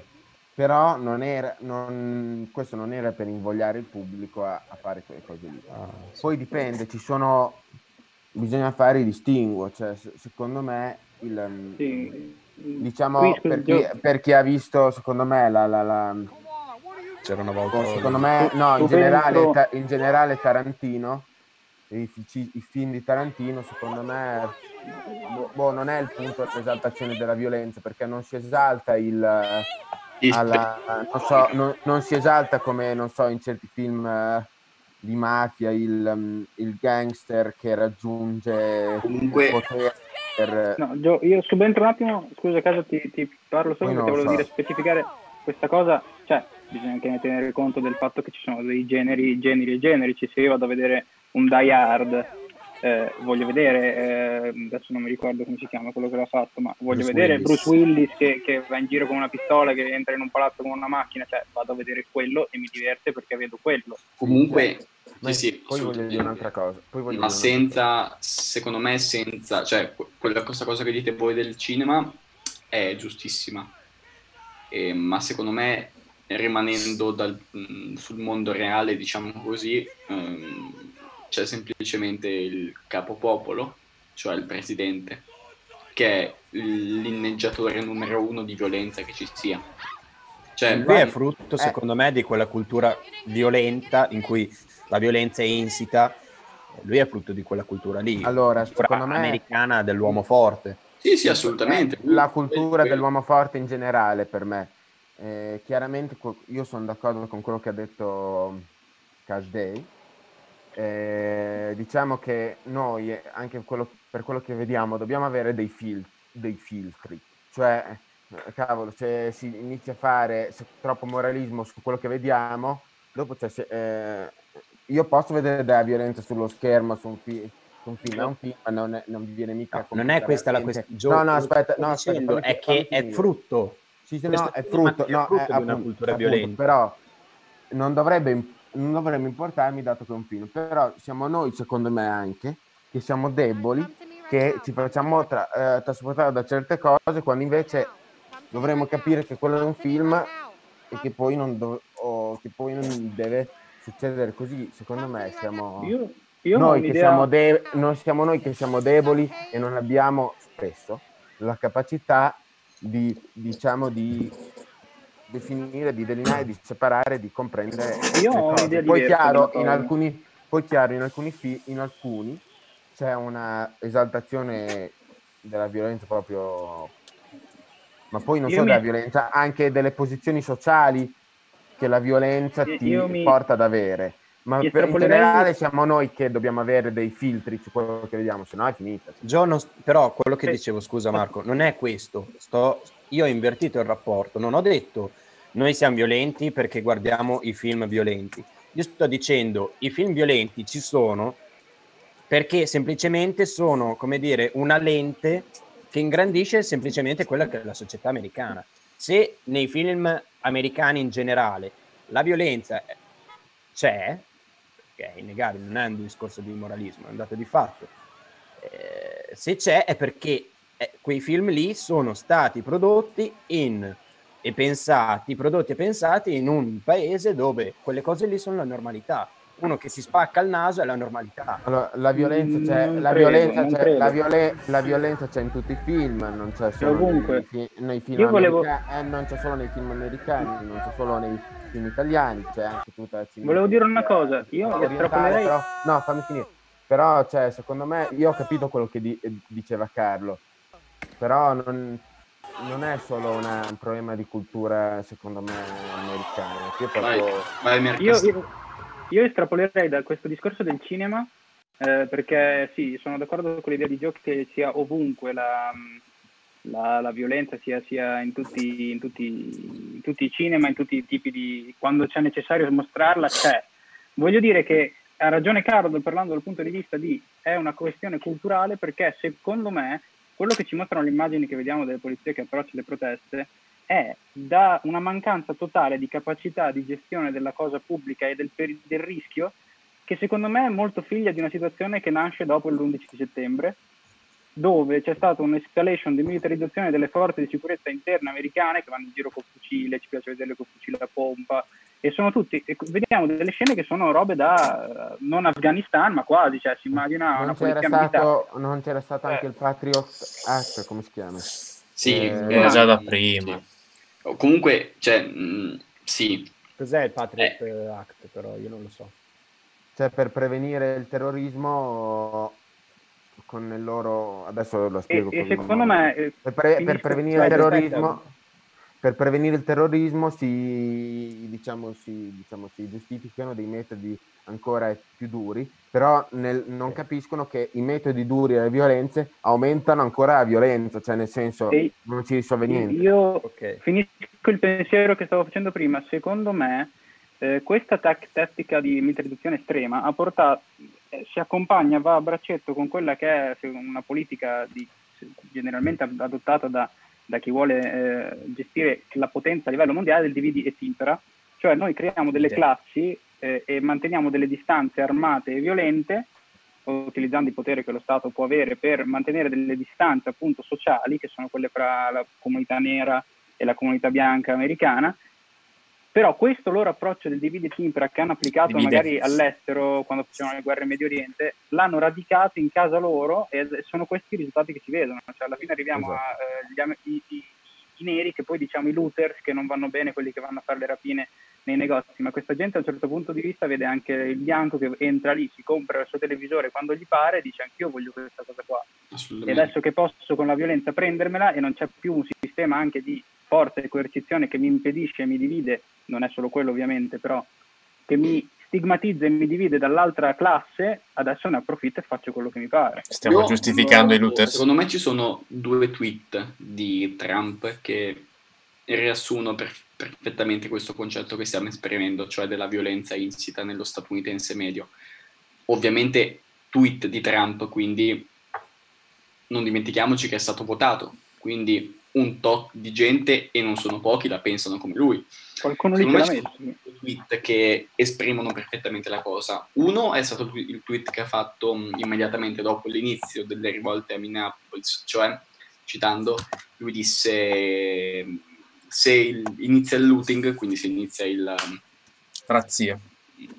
Però non era, non, questo non era per invogliare il pubblico a, a fare quelle cose lì. Ah. Poi dipende, ci sono, bisogna fare i distinguo, cioè secondo me il, mm, sì. diciamo per chi, per chi, ha visto secondo me la, la, la c'era una volta secondo me no in generale, in generale Tarantino i, i, film di Tarantino secondo me boh, boh, non è il punto dell'esaltazione della violenza perché non si esalta il, alla, non, so, non, non, si esalta come non so in certi film uh, di mafia il, um, il, gangster che raggiunge comunque il potere per... no, Gio, io subentro un attimo scusa caso ti, ti parlo solo perché volevo so. dire specificare questa cosa cioè bisogna anche tenere conto del fatto che ci sono dei generi generi e generi se io vado a vedere un Die Hard eh, voglio vedere, eh, adesso non mi ricordo come si chiama quello che l'ha fatto, ma voglio Bruce vedere Willis. Bruce Willis che, che, va in giro con una pistola, che entra in un palazzo con una macchina, cioè vado a vedere quello e mi diverte perché vedo quello. Comunque, ma sì, poi voglio dire un'altra cosa. ma senza, secondo me, senza, cioè quella cosa, cosa che dite voi del cinema è giustissima, eh, ma secondo me rimanendo dal, sul mondo reale, diciamo così, ehm, c'è semplicemente il capopopolo, cioè il presidente, che è l'inneggiatore numero uno di violenza che ci sia. Cioè, lui è frutto, eh. secondo me, di quella cultura violenta in cui la violenza è insita. Lui è frutto di quella cultura lì, allora, secondo me... americana dell'uomo forte. Sì, sì, assolutamente. La cultura dell'uomo forte in generale per me. Eh, chiaramente io sono d'accordo con quello che ha detto Cash Day, eh, diciamo che noi, anche quello, per quello che vediamo, dobbiamo avere dei, fil- dei filtri. Cioè, eh, cavolo, se si inizia a fare troppo moralismo su quello che vediamo, dopo cioè, se, eh, io posso vedere della violenza sullo schermo su un, fi- su un film, è un film, ma non, è, non viene mica... No, non è questa la questione. No, no, aspetta, no, aspetta è che è frutto. Sì, sì, no, è frutto, no, è, di una cultura violenta. Però non dovrebbe non dovremmo importarmi dato che è un film, però siamo noi, secondo me anche, che siamo deboli, che ci facciamo tra, eh, trasportare da certe cose, quando invece dovremmo capire che quello è un film e che poi non, do- che poi non deve succedere così. Secondo me siamo... Io, io noi, che siamo de- non siamo noi che siamo deboli e non abbiamo spesso la capacità di, diciamo, di definire, di delineare, di separare, di comprendere. Io ho un'idea poi chiaro, in alcuni, poi chiaro, in alcuni, fi- in alcuni c'è una esaltazione della violenza proprio, ma poi non solo mi... della violenza, anche delle posizioni sociali che la violenza ti mi... porta ad avere. Ma per in generale siamo noi che dobbiamo avere dei filtri su quello che vediamo, se no è finita. John, però quello che dicevo, scusa Marco, non è questo. Sto, io ho invertito il rapporto, non ho detto noi siamo violenti perché guardiamo i film violenti. Io sto dicendo i film violenti ci sono perché semplicemente sono, come dire, una lente che ingrandisce semplicemente quella che è la società americana. Se nei film americani in generale la violenza c'è, che è innegabile, non è un discorso di moralismo, è un dato di fatto. Eh, se c'è è perché eh, quei film lì sono stati prodotti in e pensati, prodotti e pensati in un paese dove quelle cose lì sono la normalità. Uno che si spacca il naso è la normalità. Allora, la violenza c'è, la, credo, violenza c'è la, viole, la, violenza c'è, in tutti i film, non c'è solo Ovunque. Nei, nei film volevo... eh, non c'è solo nei film americani, non c'è solo nei film italiani, c'è anche tutta la cinema. Volevo dire una cosa, io estrapolerei... Però, no, fammi finire. Però, cioè, secondo me, io ho capito quello che di, diceva Carlo, però non, non è solo una, un problema di cultura, secondo me, americana. Io, proprio... vai, vai, io, io, io estrapolerei da questo discorso del cinema, eh, perché sì, sono d'accordo con l'idea di Gio che sia ovunque la la, la violenza sia, sia in, tutti, in, tutti, in, tutti, i cinema, in tutti i tipi di... quando c'è necessario mostrarla c'è. Voglio dire che ha ragione Carlo parlando dal punto di vista di è una questione culturale perché secondo me quello che ci mostrano le immagini che vediamo delle polizie che approcciano le proteste è da una mancanza totale di capacità di gestione della cosa pubblica e del, del rischio che secondo me è molto figlia di una situazione che nasce dopo l'11 settembre dove c'è stata un'escalation di militarizzazione delle forze di sicurezza interne americane che vanno in giro con fucile, ci piace vederle con fucile a pompa, e sono tutti, e vediamo delle scene che sono robe da non Afghanistan, ma quasi, cioè si immagina non una polizia stato, Non c'era stato eh. anche il Patriot Act, come si chiama? Sì, eh, eh, già da prima. Sì. Comunque, cioè, mh, mm, sì. Cos'è il Patriot eh. Act, però? Io non lo so. Cioè, per prevenire il terrorismo con il loro adesso lo spiego e, e secondo me eh, per, pre, per prevenire il terrorismo per prevenire il terrorismo si diciamo, si, diciamo, si giustificano dei metodi ancora più duri però nel, non capiscono che i metodi duri e le violenze aumentano ancora la violenza cioè nel senso e non ci risolve niente. io okay. finisco il pensiero che stavo facendo prima. Secondo me eh, questa tac- tattica di militarizzazione estrema ha portato, eh, si accompagna, va a braccetto con quella che è una politica di, generalmente adottata da, da chi vuole eh, gestire la potenza a livello mondiale del dividi e timpera, cioè noi creiamo delle classi eh, e manteniamo delle distanze armate e violente utilizzando il potere che lo Stato può avere per mantenere delle distanze appunto sociali, che sono quelle fra la comunità nera e la comunità bianca americana, però questo loro approccio del divide e impera che hanno applicato divide. magari all'estero quando facevano le guerre in Medio Oriente, l'hanno radicato in casa loro e sono questi i risultati che si vedono. Cioè, alla fine arriviamo esatto. ai eh, neri, che poi diciamo i looters, che non vanno bene, quelli che vanno a fare le rapine nei negozi, ma questa gente a un certo punto di vista vede anche il bianco che entra lì, si compra il suo televisore quando gli pare e dice anch'io voglio questa cosa qua. E adesso che posso con la violenza prendermela e non c'è più un sistema anche di forza e coercizione che mi impedisce e mi divide, non è solo quello ovviamente, però che mi stigmatizza e mi divide dall'altra classe, adesso ne approfitto e faccio quello che mi pare. Stiamo Io, giustificando i looters. Secondo me ci sono due tweet di Trump che riassumono per, perfettamente questo concetto che stiamo esprimendo, cioè della violenza insita nello statunitense medio. Ovviamente tweet di Trump, quindi non dimentichiamoci che è stato votato, quindi un tot di gente e non sono pochi la pensano come lui. Qualcuno l'ha tweet che esprimono perfettamente la cosa. Uno è stato il tweet che ha fatto immediatamente dopo l'inizio delle rivolte a Minneapolis, cioè citando, lui disse se il, inizia il looting, quindi se inizia il razzia,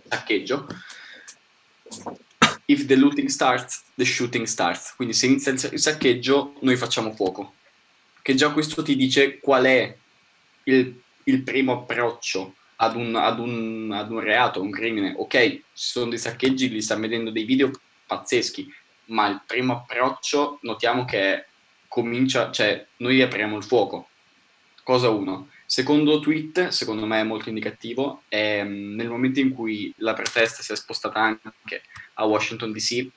saccheggio, if the looting starts, the shooting starts. Quindi se inizia il saccheggio, noi facciamo fuoco che già questo ti dice qual è il il primo approccio ad un, ad, un, ad un reato, un crimine. Ok, ci sono dei saccheggi, li stanno vedendo dei video pazzeschi, ma il primo approccio notiamo che comincia, cioè noi apriamo il fuoco. Cosa uno. Secondo tweet, secondo me è molto indicativo, è mm, nel momento in cui la protesta si è spostata anche a Washington DC,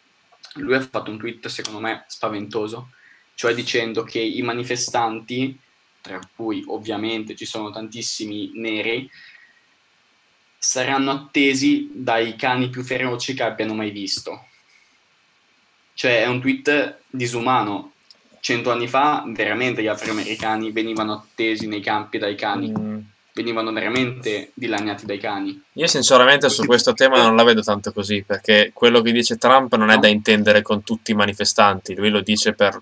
lui ha fatto un tweet secondo me spaventoso, cioè dicendo che i manifestanti, tra cui ovviamente ci sono tantissimi neri, saranno attesi dai cani più feroci che abbiano mai visto. Cioè è un tweet disumano. Cento anni fa veramente gli afroamericani venivano attesi nei campi dai cani. Mm. Venivano veramente dilaniati dai cani. Io sinceramente su questo tema non la vedo tanto così, perché quello che dice Trump non è da intendere con tutti i manifestanti, lui lo dice per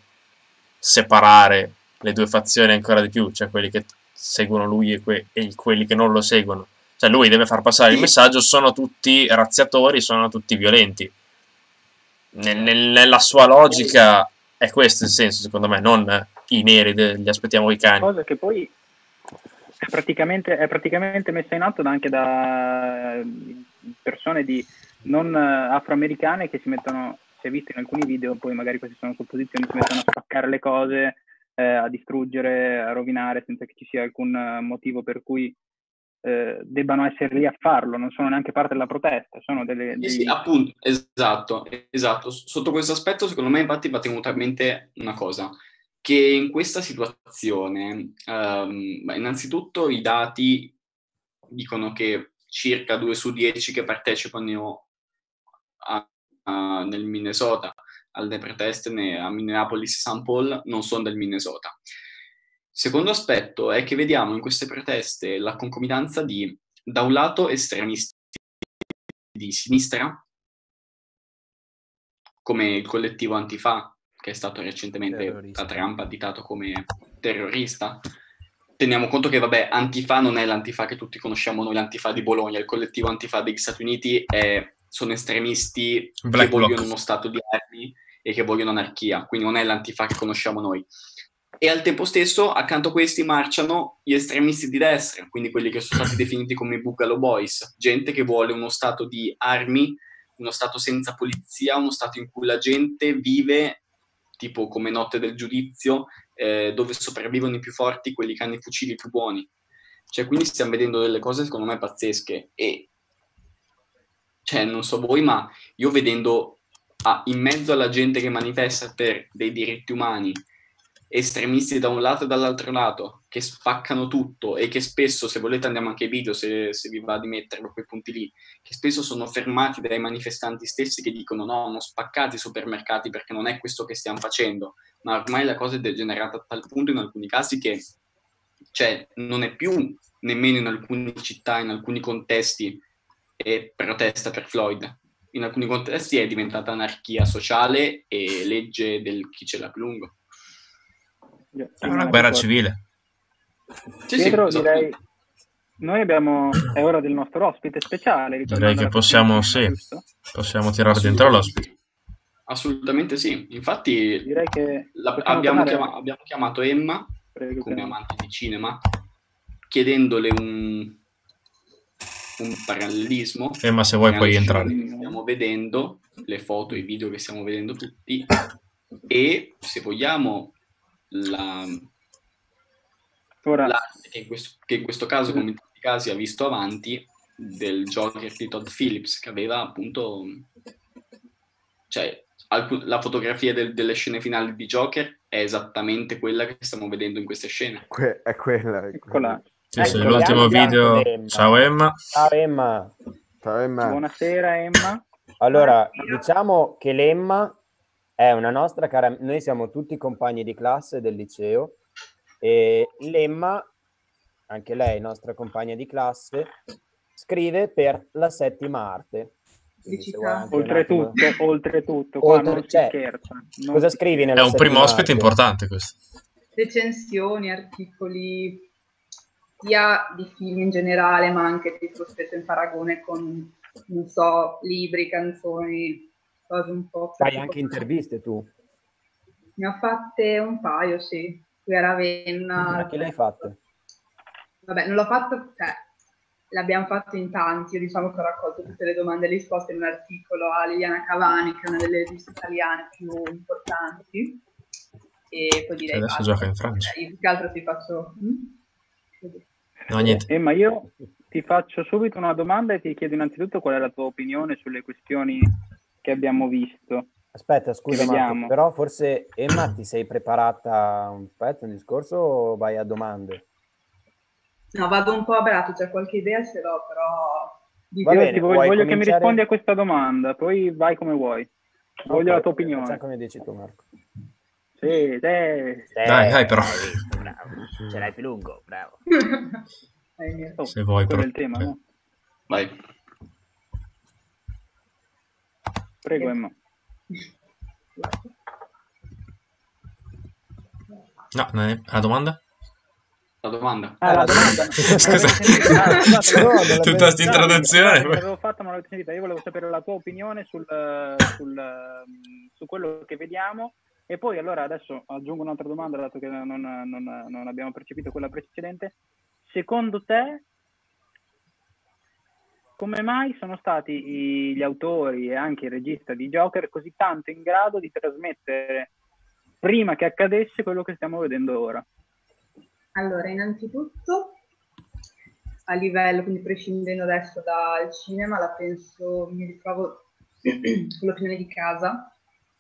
separare le due fazioni ancora di più, cioè quelli che seguono lui e, que- e quelli che non lo seguono. Cioè lui deve far passare sì. il messaggio, sono tutti razziatori, sono tutti violenti. Nel, nella sua logica è questo il senso, secondo me, non i neri, li aspettiamo i cani. Cosa che poi è praticamente, è praticamente messa in atto anche da persone di non afroamericane che si mettono, si è visto in alcuni video, poi magari queste sono supposizioni, si mettono a spaccare le cose, eh, a distruggere, a rovinare senza che ci sia alcun motivo per cui eh, debbano essere lì a farlo, non sono neanche parte della protesta, sono delle... Dei... Sì, appunto, esatto, esatto. Sotto questo aspetto, secondo me, infatti, va tenuta a mente una cosa, che in questa situazione, um, innanzitutto i dati dicono che circa 2 su 10 che partecipano a, nel Minnesota alle proteste a Minneapolis St. Paul non sono del Minnesota. Secondo aspetto è che vediamo in queste proteste la concomitanza di, da un lato, estremisti di sinistra, come il collettivo Antifa, che è stato recentemente da Trump additato come terrorista. Teniamo conto che, vabbè, Antifa non è l'Antifa che tutti conosciamo noi, l'Antifa di Bologna, il collettivo Antifa degli Stati Uniti è, sono estremisti Black che vogliono uno stato di armi e che vogliono anarchia, quindi non è l'Antifa che conosciamo noi. E al tempo stesso accanto a questi marciano gli estremisti di destra, quindi quelli che sono stati <laughs> definiti come i Bugalo Boys, gente che vuole uno stato di armi, uno stato senza polizia, uno stato in cui la gente vive tipo come notte del giudizio, eh, dove sopravvivono i più forti, quelli che hanno i fucili più buoni. Cioè, quindi stiamo vedendo delle cose secondo me pazzesche. E cioè, non so voi, ma io vedendo ah, in mezzo alla gente che manifesta per dei diritti umani, estremisti da un lato e dall'altro lato, che spaccano tutto e che spesso, se volete andiamo anche ai video, se, se vi va di metterlo quei punti lì, che spesso sono fermati dai manifestanti stessi che dicono no, non spaccate i supermercati perché non è questo che stiamo facendo, ma ormai la cosa è degenerata a tal punto in alcuni casi che cioè, non è più nemmeno in alcune città, in alcuni contesti, è protesta per Floyd. In alcuni contesti è diventata anarchia sociale e legge del chi ce l'ha più lungo. È una guerra civile. Sì, Pietro, sì, direi, noi abbiamo, è ora del nostro ospite speciale. Direi che possiamo, sì, possiamo tirare dentro l'ospite. Assolutamente sì, infatti direi che la, abbiamo, chiama, abbiamo, chiamato Emma Prego, come amante di cinema chiedendole un, un parallelismo. Emma se vuoi puoi entrare. Stiamo vedendo le foto, i video che stiamo vedendo tutti e se vogliamo la, Ora, la che, in questo, che, in questo, caso, come in tutti i casi, ha visto avanti del Joker di Todd Phillips, che aveva appunto, cioè, alc- la fotografia del, delle scene finali di Joker è esattamente quella che stiamo vedendo in queste scene. Que- è quella. È quella. Sì, sì, l'ultimo video. Emma. Ciao Emma. Ciao Emma. Ciao Emma. Buonasera Emma. Allora, diciamo che l'Emma è una nostra cara, noi siamo tutti compagni di classe del liceo e Lemma, anche lei nostra compagna di classe, scrive per la settima arte. Oltretutto, oltretutto, Oltre, non cioè, scherza. Non cosa scrivi nella È un primo ospite arte? importante questo. Recensioni, articoli, sia di film in generale, ma anche tipo spesso in paragone con, non so, libri, canzoni, cose un po'. Fai anche interviste tu? Ne ho fatte un paio, sì. Qui a Ravenna. A chi le hai fatte? vabbè, non l'ho fatto, cioè, l'abbiamo fatto in tanti, io diciamo che ho raccolto tutte le domande e le risposte in un articolo a Liliana Cavani, che è una delle riviste italiane più importanti, e poi direi... Adesso gioca in Francia. Cioè, io più che altro ti faccio... Mm? No, niente. Eh, ma io ti faccio subito una domanda e ti chiedo innanzitutto qual è la tua opinione sulle questioni che abbiamo visto. Aspetta, scusa, Marco, però forse Emma ti sei preparata un pezzo, un discorso o vai a domande? No, vado un po' a braccio, c'è qualche idea ce l'ho, però... di Va bene, voglio, voglio che mi cominciare? rispondi a questa domanda, poi vai come vuoi. Voglio Ok, la tua Facciamo opinione. come dici tu, Marco. Sì, sì. Eh, Dai, dai, però. hai visto, bravo. Ce l'hai più lungo, bravo. Eh. Oh, Se vuoi, però. il tema, no? Vai. Prego, Emma. No, non è- la domanda? La domanda. Ah, la domanda. Scusa. Ah, scusate, Tutta questa introduzione. L'avevo fatta, ma non l'avevo sentita. Io volevo sapere la tua opinione sul, sul, mm, su quello che vediamo. E poi allora adesso aggiungo un'altra domanda, dato che non, non- non abbiamo percepito quella precedente. Secondo te, come mai sono stati i- gli autori e anche il regista di Joker così tanto in grado di trasmettere prima che accadesse quello che stiamo vedendo ora? Allora, innanzitutto, a livello, quindi prescindendo adesso dal cinema, la penso, mi ritrovo <clears throat> sull'opinione di casa,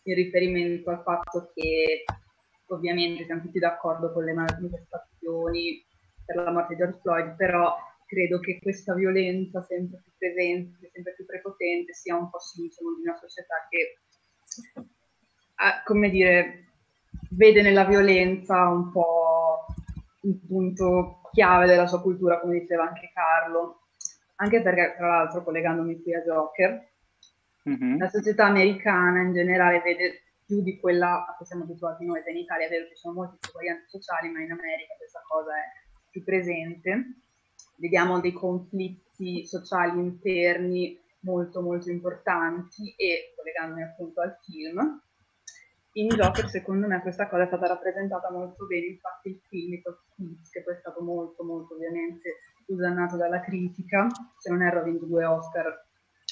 in riferimento al fatto che ovviamente siamo tutti d'accordo con le manifestazioni per la morte di George Floyd, però credo che questa violenza sempre più presente, sempre più prepotente, sia un po' sintomo di una società che, ah, come dire, vede nella violenza un po' un punto chiave della sua cultura, come diceva anche Carlo. Anche perché, tra l'altro, collegandomi qui a Joker, Mhm. la società americana in generale vede più di quella a cui siamo abituati noi, in Italia è vero che ci sono molte disuguaglianze sociali, ma in America questa cosa è più presente. Vediamo dei conflitti sociali interni molto molto importanti e collegandomi appunto al film, in Joker secondo me questa cosa è stata rappresentata molto bene, infatti il film of Thieves, che poi è stato molto molto ovviamente usannato dalla critica, se non erro ha vinto due Oscar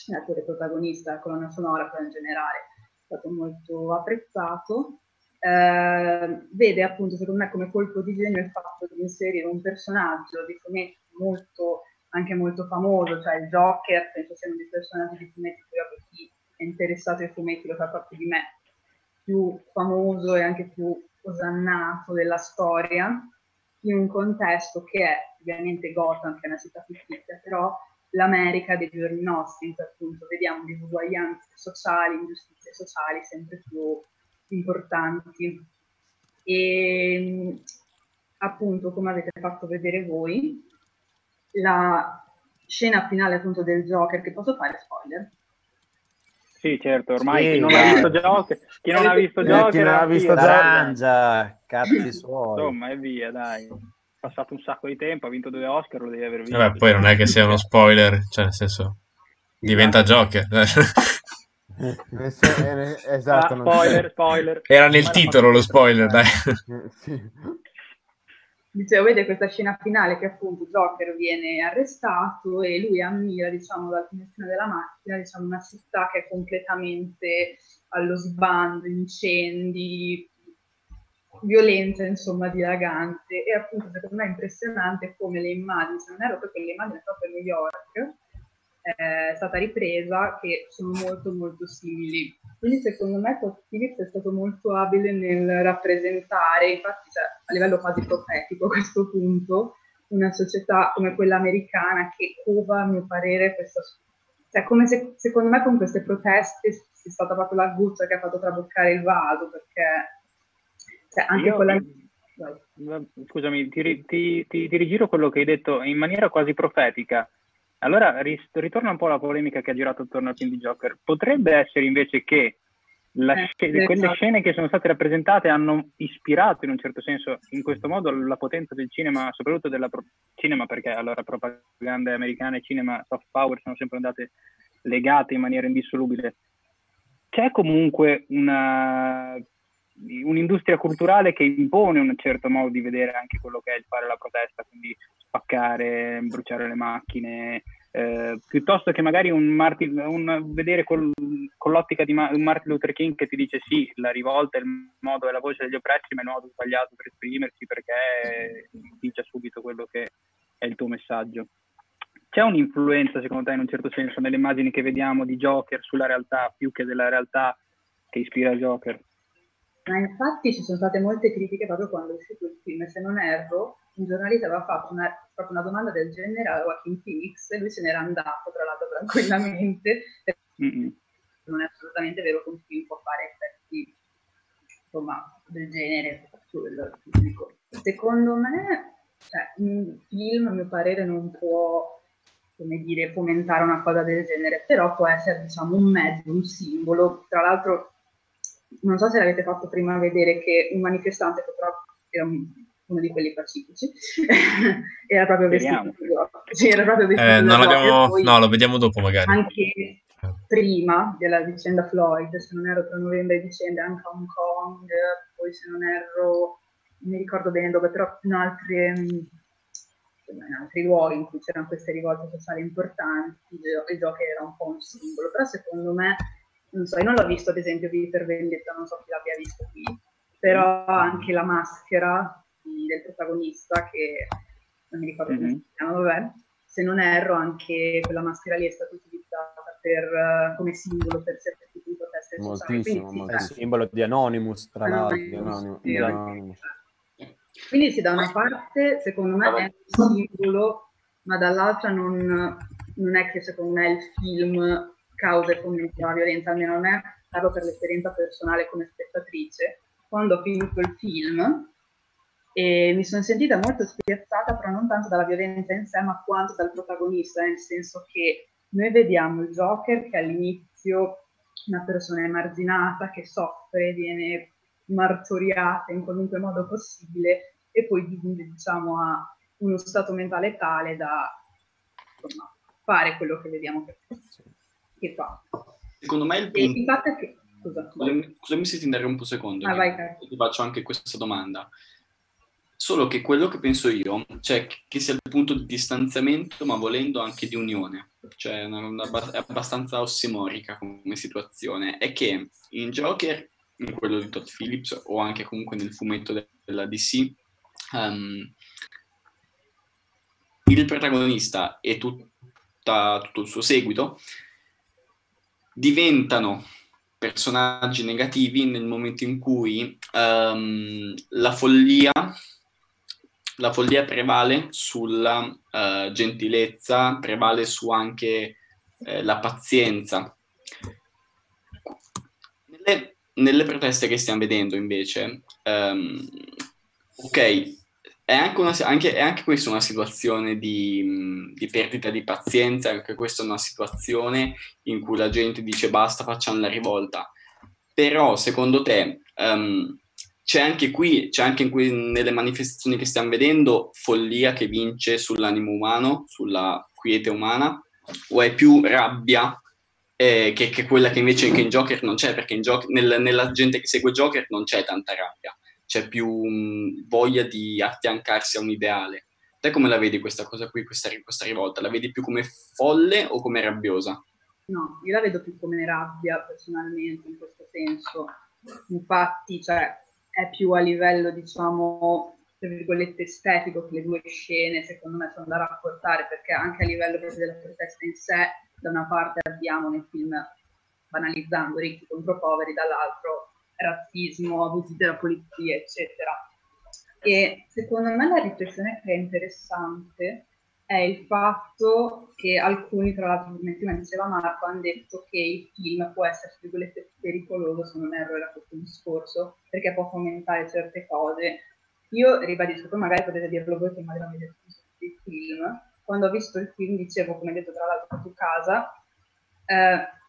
l'attore protagonista, la colonna sonora, però in generale è stato molto apprezzato. Eh, vede appunto secondo me come colpo di genio il fatto di inserire un personaggio di fumetti molto, anche molto famoso, cioè il Joker, penso sia uno dei personaggi di fumetti, proprio chi è interessato ai fumetti lo sa proprio di me, più famoso e anche più osannato della storia, in un contesto che è ovviamente Gotham, che è una città fittizia, però l'America dei giorni nostri, in cui appunto vediamo disuguaglianze sociali, ingiustizie sociali sempre più importanti. E appunto, come avete fatto vedere voi, la scena finale appunto del Joker, che posso fare spoiler? Sì, certo, ormai Sì, chi non ha visto <laughs> Joker, chi non ha visto Eh, Joker, chi non ha visto via, Zarangia, cazzi <coughs> suoi. Insomma, è via, dai. Passato un sacco di tempo, ha vinto due Oscar, lo devi aver visto. Vabbè, poi non è che sia uno spoiler, cioè nel senso diventa Joker. Eh, Esatto, Ah, spoiler, spoiler. Era nel l'ha titolo lo spoiler, dai. Sì. Dicevo, vede questa scena finale che appunto Joker viene arrestato e lui ammira, diciamo, dal finestrino della macchina, diciamo, una città che è completamente allo sbando, incendi, violenza, insomma, dilagante. E appunto, secondo me è impressionante come le immagini, se non erro proprio le immagini proprio a New York, eh, è stata ripresa, che sono molto molto simili. Quindi secondo me Todd Phillips è stato molto abile nel rappresentare, infatti cioè, a livello quasi profetico <laughs> a questo punto, una società come quella americana che cova, a mio parere, questa... Cioè, come se secondo me con queste proteste sia stata proprio la goccia che ha fatto traboccare il vaso, perché cioè, anche Io- quella... Scusami, ti, ti- ti- ti rigiro quello che hai detto in maniera quasi profetica. Allora, ris- ritorna un po' alla polemica che ha girato attorno al film di Joker. Potrebbe essere invece che la Eh, sc- quelle scene che sono state rappresentate hanno ispirato in un certo senso, in questo modo, la potenza del cinema, soprattutto del cinema, perché allora propaganda americana e cinema soft power sono sempre andate legate in maniera indissolubile. C'è comunque una, un'industria culturale che impone un certo modo di vedere anche quello che è il fare la protesta, quindi spaccare, bruciare le macchine, eh, piuttosto che magari un Martin, un, vedere col, con l'ottica di Ma- Martin Luther King che ti dice sì, la rivolta è il modo, è la voce degli oppressi, ma è il modo sbagliato per esprimersi perché dice subito quello che è il tuo messaggio. C'è un'influenza, secondo te, in un certo senso, nelle immagini che vediamo di Joker sulla realtà, più che della realtà che ispira Joker? Ma infatti ci sono state molte critiche proprio quando è uscito il film, se non erro, un giornalista aveva fatto una, proprio una domanda del genere a Joaquin Phoenix e lui se n'era andato, tra l'altro, <laughs> tranquillamente. Mm-hmm. Non è assolutamente vero che un film può fare effetti, insomma, del genere sul pubblico. Secondo me, cioè, un film, a mio parere, non può come dire, fomentare una cosa del genere, però può essere, diciamo, un mezzo, un simbolo. Tra l'altro, non so se l'avete fatto prima vedere che un manifestante, che però era uno di quelli pacifici, <laughs> era proprio vestito sì, era proprio vestito eh, non l'abbiamo... no, lo vediamo dopo magari. Anche prima della vicenda Floyd, se non ero tra novembre e dicembre, anche a Hong Kong, poi se non ero, non mi ricordo bene dove, però in altre in altri luoghi in cui c'erano queste rivolte sociali importanti, il gioco era un po' un simbolo, però secondo me, non so, io non l'ho visto ad esempio Vi per Vendetta, non so chi l'abbia visto qui, però anche la maschera di, del protagonista, che non mi ricordo mm-hmm. come si chiama, vabbè, se non erro anche quella maschera lì è stata utilizzata per, come simbolo per certi tipi di proteste sociali. Moltissimo, moltissimo. simbolo di Anonymous, tra l'altro. Anonymous. Di Anonymous. Quindi sì, da una parte secondo me è un simbolo, ma dall'altra non, non è che secondo me il film causa e fomenta la violenza, almeno a me, parlo per l'esperienza personale come spettatrice, quando ho finito il film e mi sono sentita molto spiazzata, però non tanto dalla violenza in sé, ma quanto dal protagonista, nel senso che noi vediamo il Joker che all'inizio una persona emarginata, che soffre, viene martoriata in qualunque modo possibile e poi diciamo a uno stato mentale tale da insomma, fare quello che vediamo che, che fa. Secondo me il punto... il fatto è che... Scusa, scusami, scusami se ti interrompo un secondo, ah, vai, ti faccio anche questa domanda. Solo che quello che penso io, cioè che sia il punto di distanziamento, ma volendo anche di unione, cioè una, una, è abbastanza ossimorica come situazione, è che in Joker in quello di Todd Phillips o anche comunque nel fumetto della DC, um, ehm, il protagonista e tutta, tutto il suo seguito diventano personaggi negativi nel momento in cui um, la follia la follia prevale sulla uh, gentilezza, prevale su anche uh, la pazienza. Nelle, nelle proteste che stiamo vedendo invece, um, ok, è anche, una, anche, è anche, questa una situazione di, di, perdita di pazienza, anche questa è una situazione in cui la gente dice basta, facciamo la rivolta. Però secondo te um, c'è anche qui, c'è anche qui, nelle manifestazioni che stiamo vedendo, follia che vince sull'animo umano, sulla quiete umana, o è più rabbia eh, che, che, quella che invece in Joker non c'è, perché Joker, nel, nella gente che segue Joker non c'è tanta rabbia, c'è più mh, voglia di affiancarsi a un ideale. Te come la vedi questa cosa qui, questa, questa rivolta? La vedi più come folle o come rabbiosa? No, io la vedo più come rabbia personalmente in questo senso. Infatti, cioè, è più a livello, diciamo, tra virgolette estetico che le due scene secondo me sono da rapportare perché anche a livello della protesta in sé da una parte abbiamo nel film banalizzando ricchi contro poveri, dall'altro razzismo, abusi della polizia, eccetera. E secondo me la riflessione che è interessante è il fatto che alcuni, tra l'altro, come diceva Marco, hanno detto che il film può essere, pericoloso, se non erro era questo discorso, perché può fomentare certe cose. Io ribadisco, poi magari potete dirlo voi che magari avete visto il film, quando ho visto il film, dicevo, come hai detto tra l'altro tu casa, eh,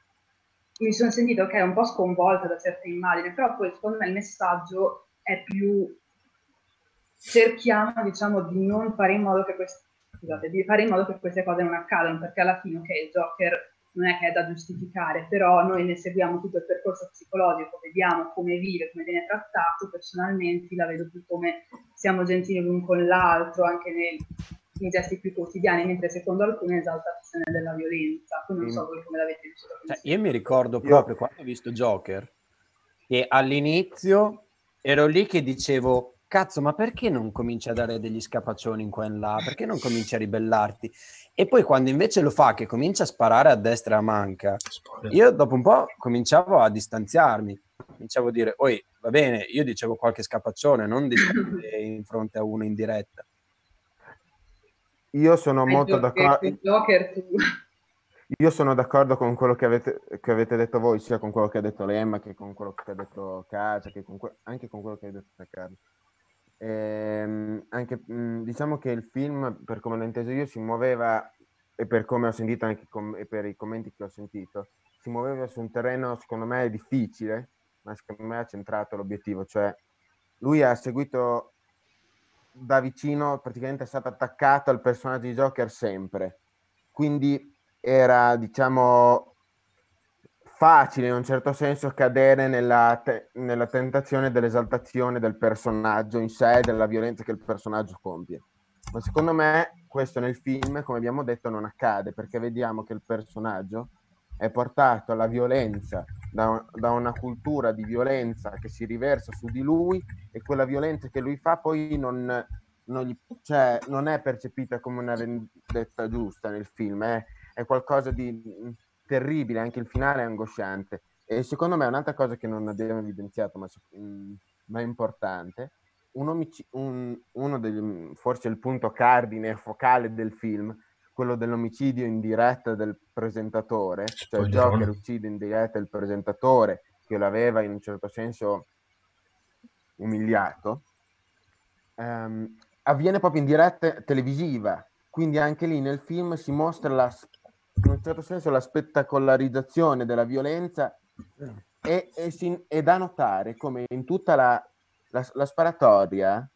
mi sono sentita ok, un po' sconvolta da certe immagini, però poi secondo me il messaggio è più cerchiamo diciamo di non fare in modo che queste scusate, di fare in modo che queste cose non accadano, perché alla fine ok, il Joker non è che è da giustificare, però noi ne seguiamo tutto il percorso psicologico, vediamo come vive, come viene trattato, personalmente la vedo più come siamo gentili l'un con l'altro, anche nel i gesti più quotidiani, mentre secondo alcuni è esaltazione della violenza. Poi non so voi come l'avete vissuto. Cioè, io mi ricordo proprio quando ho visto Joker che all'inizio ero lì che dicevo cazzo, ma perché non cominci a dare degli scapaccioni in qua e in là? Perché non cominci a ribellarti? E poi quando invece lo fa, che comincia a sparare a destra e a manca, io dopo un po' cominciavo a distanziarmi. Cominciavo a dire, oi, va bene, io dicevo qualche scapaccione, non di <laughs> in fronte a uno in diretta. Io sono molto d'accordo. Io sono d'accordo con quello che avete, che avete, detto voi, sia con quello che ha detto Lemma che con quello che ha detto Cacia, che con que- anche con quello che ha detto Carlo. Ehm, anche, mh, diciamo che il film, per come l'ho inteso io, si muoveva, e per come ho sentito anche com- e per i commenti che ho sentito, si muoveva su un terreno secondo me difficile, ma secondo me ha centrato l'obiettivo, cioè lui ha seguito da vicino, praticamente è stato attaccato al personaggio di Joker sempre, quindi era diciamo facile in un certo senso cadere nella, te- nella tentazione dell'esaltazione del personaggio in sé e della violenza che il personaggio compie. Ma secondo me questo nel film, come abbiamo detto, non accade perché vediamo che il personaggio è portato alla violenza da, da, una cultura di violenza che si riversa su di lui e quella violenza che lui fa poi non, non, gli, cioè, non è percepita come una vendetta giusta nel film, è, è qualcosa di terribile, anche il finale è angosciante. E secondo me un'altra cosa che non abbiamo evidenziato, ma, mm, ma è importante, un omici- un, uno degli, forse il punto cardine focale del film, quello dell'omicidio in diretta del presentatore, cioè Joker uccide in diretta il presentatore che l'aveva in un certo senso umiliato, ehm, avviene proprio in diretta televisiva, quindi anche lì nel film si mostra la in un certo senso la spettacolarizzazione della violenza è, è, si, è da notare come in tutta la, la, la, sparatoria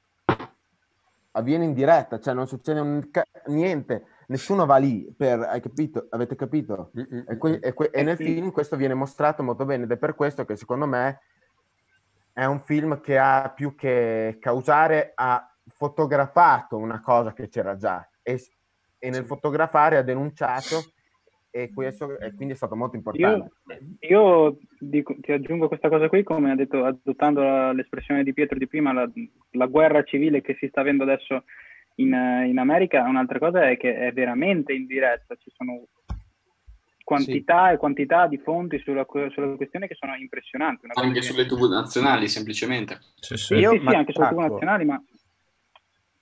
avviene in diretta, cioè non succede un, niente, nessuno va lì per, hai capito, avete capito? E, que, e, que, e nel film questo viene mostrato molto bene ed è per questo che secondo me è un film che ha più che causare, ha fotografato una cosa che c'era già e, e nel fotografare ha denunciato e, questo, e quindi è stato molto importante. Io, io dico, ti aggiungo questa cosa qui, come ha detto, adottando l'espressione di Pietro di prima, la, la, guerra civile che si sta avendo adesso in, in, America, un'altra cosa è che è veramente in diretta, ci sono quantità sì. e quantità di fonti sulla, sulla, questione che sono impressionanti. Anche sulle tv nazionali, semplicemente. Sì, sì, sì, sì anche sulle tv nazionali, ma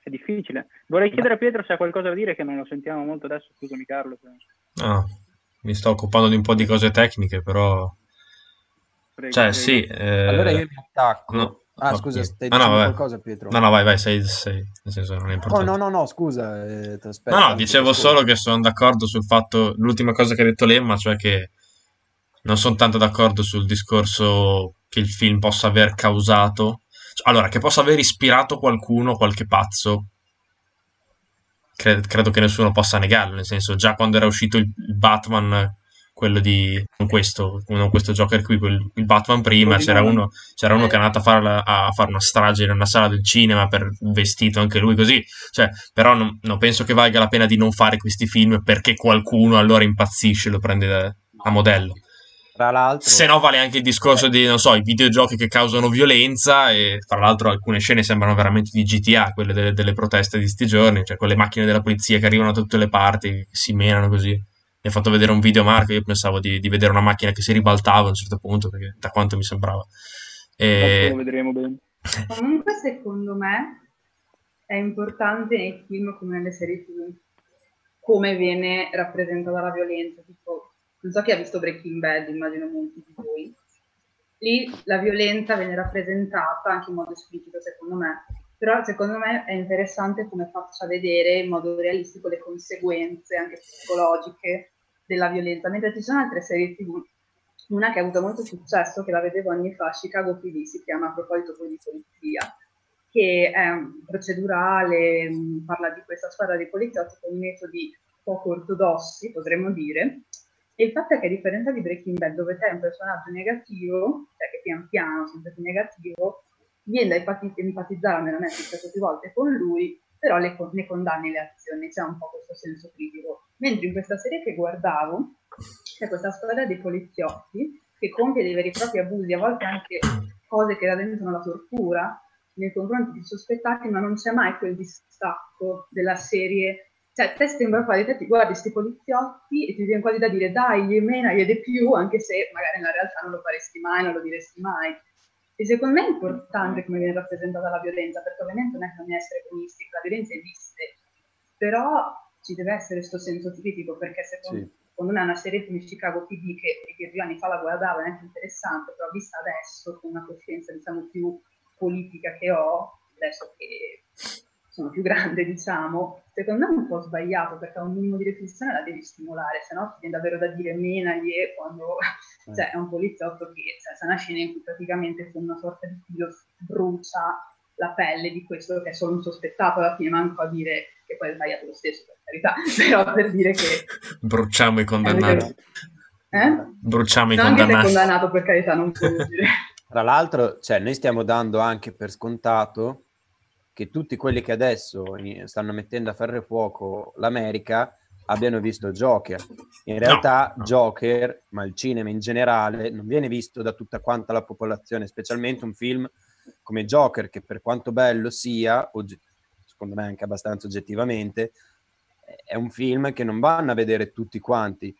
è difficile. Vorrei chiedere a Pietro se ha qualcosa da dire che non lo sentiamo molto adesso, scusami Carlo. No, mi sto occupando di un po' di cose tecniche, però... Prego, cioè, prego. sì... Eh... Allora io mi attacco. No. Ah, no, scusa, stai ah, dicendo no, qualcosa, Pietro? No, no, vai, vai, sei, sei, nel senso non è importante. Oh, no, no, no, scusa, eh, No, no, dicevo solo che sono d'accordo sul fatto, l'ultima cosa che ha detto Lemma, cioè che non sono tanto d'accordo sul discorso che il film possa aver causato, cioè, allora, che possa aver ispirato qualcuno, qualche pazzo, cre- credo che nessuno possa negarlo, nel senso già quando era uscito il Batman, quello di non questo, non questo Joker qui, quel, il Batman prima, c'era uno, c'era uno, che è andato a fare, a fare, una strage in una sala del cinema per vestito anche lui così, cioè, però non, non, penso che valga la pena di non fare questi film perché qualcuno allora impazzisce e lo prende da, a modello. Tra l'altro... Se no vale anche il discorso di, non so, i videogiochi che causano violenza e tra l'altro alcune scene sembrano veramente di GTA, quelle delle, delle proteste di sti giorni, cioè quelle macchine della polizia che arrivano da tutte le parti, si menano così. Mi ha fatto vedere un video Marco, io pensavo di, di, vedere una macchina che si ribaltava a un certo punto, perché da quanto mi sembrava. E... Lo vedremo bene. <laughs> Comunque secondo me è importante nei film come nelle serie tv come viene rappresentata la violenza, tipo non so chi ha visto Breaking Bad, immagino molti di voi. Lì la violenza viene rappresentata anche in modo esplicito, secondo me, però secondo me è interessante come faccia vedere in modo realistico le conseguenze anche psicologiche della violenza, mentre ci sono altre serie tv, una che ha avuto molto successo, che la vedevo anni fa, Chicago PD, si chiama a proposito poi di polizia, che è procedurale, parla di questa squadra di poliziotti con metodi poco ortodossi, potremmo dire, e il fatto è che a differenza di Breaking Bad, dove sei un personaggio negativo, cioè che pian piano sempre più negativo, viene empatizzare, a me è successo più volte con lui, però le, ne condanni le azioni, c'è un po' questo senso critico. Mentre in questa serie che guardavo c'è questa storia dei poliziotti che compie dei veri e propri abusi, a volte anche cose che radentano la tortura nei confronti di sospettati, ma non c'è mai quel distacco della serie cioè te sembra quasi, te ti guardi questi poliziotti e ti viene quasi da dire dai, mena, di più, anche se magari nella realtà non lo faresti mai, non lo diresti mai. E secondo me è importante come viene rappresentata la violenza, perché ovviamente non è che non è essere buonistica, la violenza esiste, però ci deve essere questo senso critico, perché secondo, sì. secondo me è una serie come Chicago PD che, che due anni fa la guardavo, è anche interessante, però vista adesso con una coscienza diciamo più politica che ho, adesso che sono più grande, <laughs> diciamo, secondo me è un po' sbagliato perché un minimo di riflessione la devi stimolare, se no ti viene davvero da dire menagli quando eh. <laughs> cioè, è un poliziotto che cioè, c'è una scena in cui praticamente con una sorta di filo brucia la pelle di questo che è solo un sospettato alla fine, manco a dire che poi è sbagliato lo stesso, per carità, <laughs> però per dire che... Bruciamo i condannati. Eh? Bruciamo i no, condannati. Anche se condannato, per carità, non può dire. Tra l'altro, cioè, noi stiamo dando anche per scontato che tutti quelli che adesso stanno mettendo a ferro e fuoco l'America abbiano visto Joker. In realtà no. Joker, ma il cinema in generale, non viene visto da tutta quanta la popolazione, specialmente un film come Joker, che per quanto bello sia, secondo me anche abbastanza oggettivamente, è un film che non vanno a vedere tutti quanti.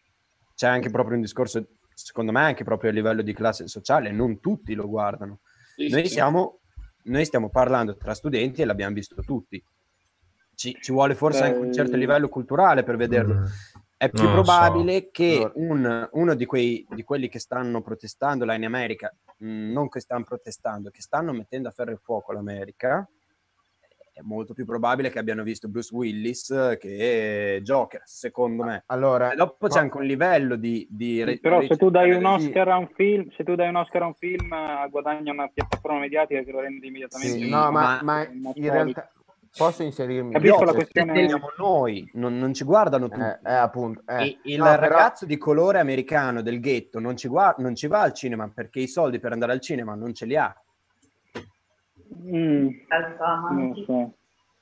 C'è anche proprio un discorso, secondo me, anche proprio a livello di classe sociale, non tutti lo guardano. Sì, Noi sì. siamo noi stiamo parlando tra studenti e l'abbiamo visto tutti. Ci, ci vuole forse Beh, anche un certo livello culturale per vederlo. Mm. È più probabile so. che un, uno di, quei, di quelli che stanno protestando là in America, mh, mm, non che stanno protestando, che stanno mettendo a ferro e fuoco l'America, è molto più probabile che abbiano visto Bruce Willis che Joker, secondo me. Allora, e dopo c'è anche un livello di... di però se tu dai un Oscar a un film, se tu dai un Oscar a un film, guadagna una piattaforma mediatica che lo rende immediatamente... Sì, no, ma, ma in realtà... Posso inserirmi? Capisco la questione. noi, non, non, ci guardano tutti. Eh, eh, appunto, eh. il no, ragazzo però... di colore americano del ghetto non ci, guarda, non ci va al cinema perché i soldi per andare al cinema non ce li ha. Mm, so.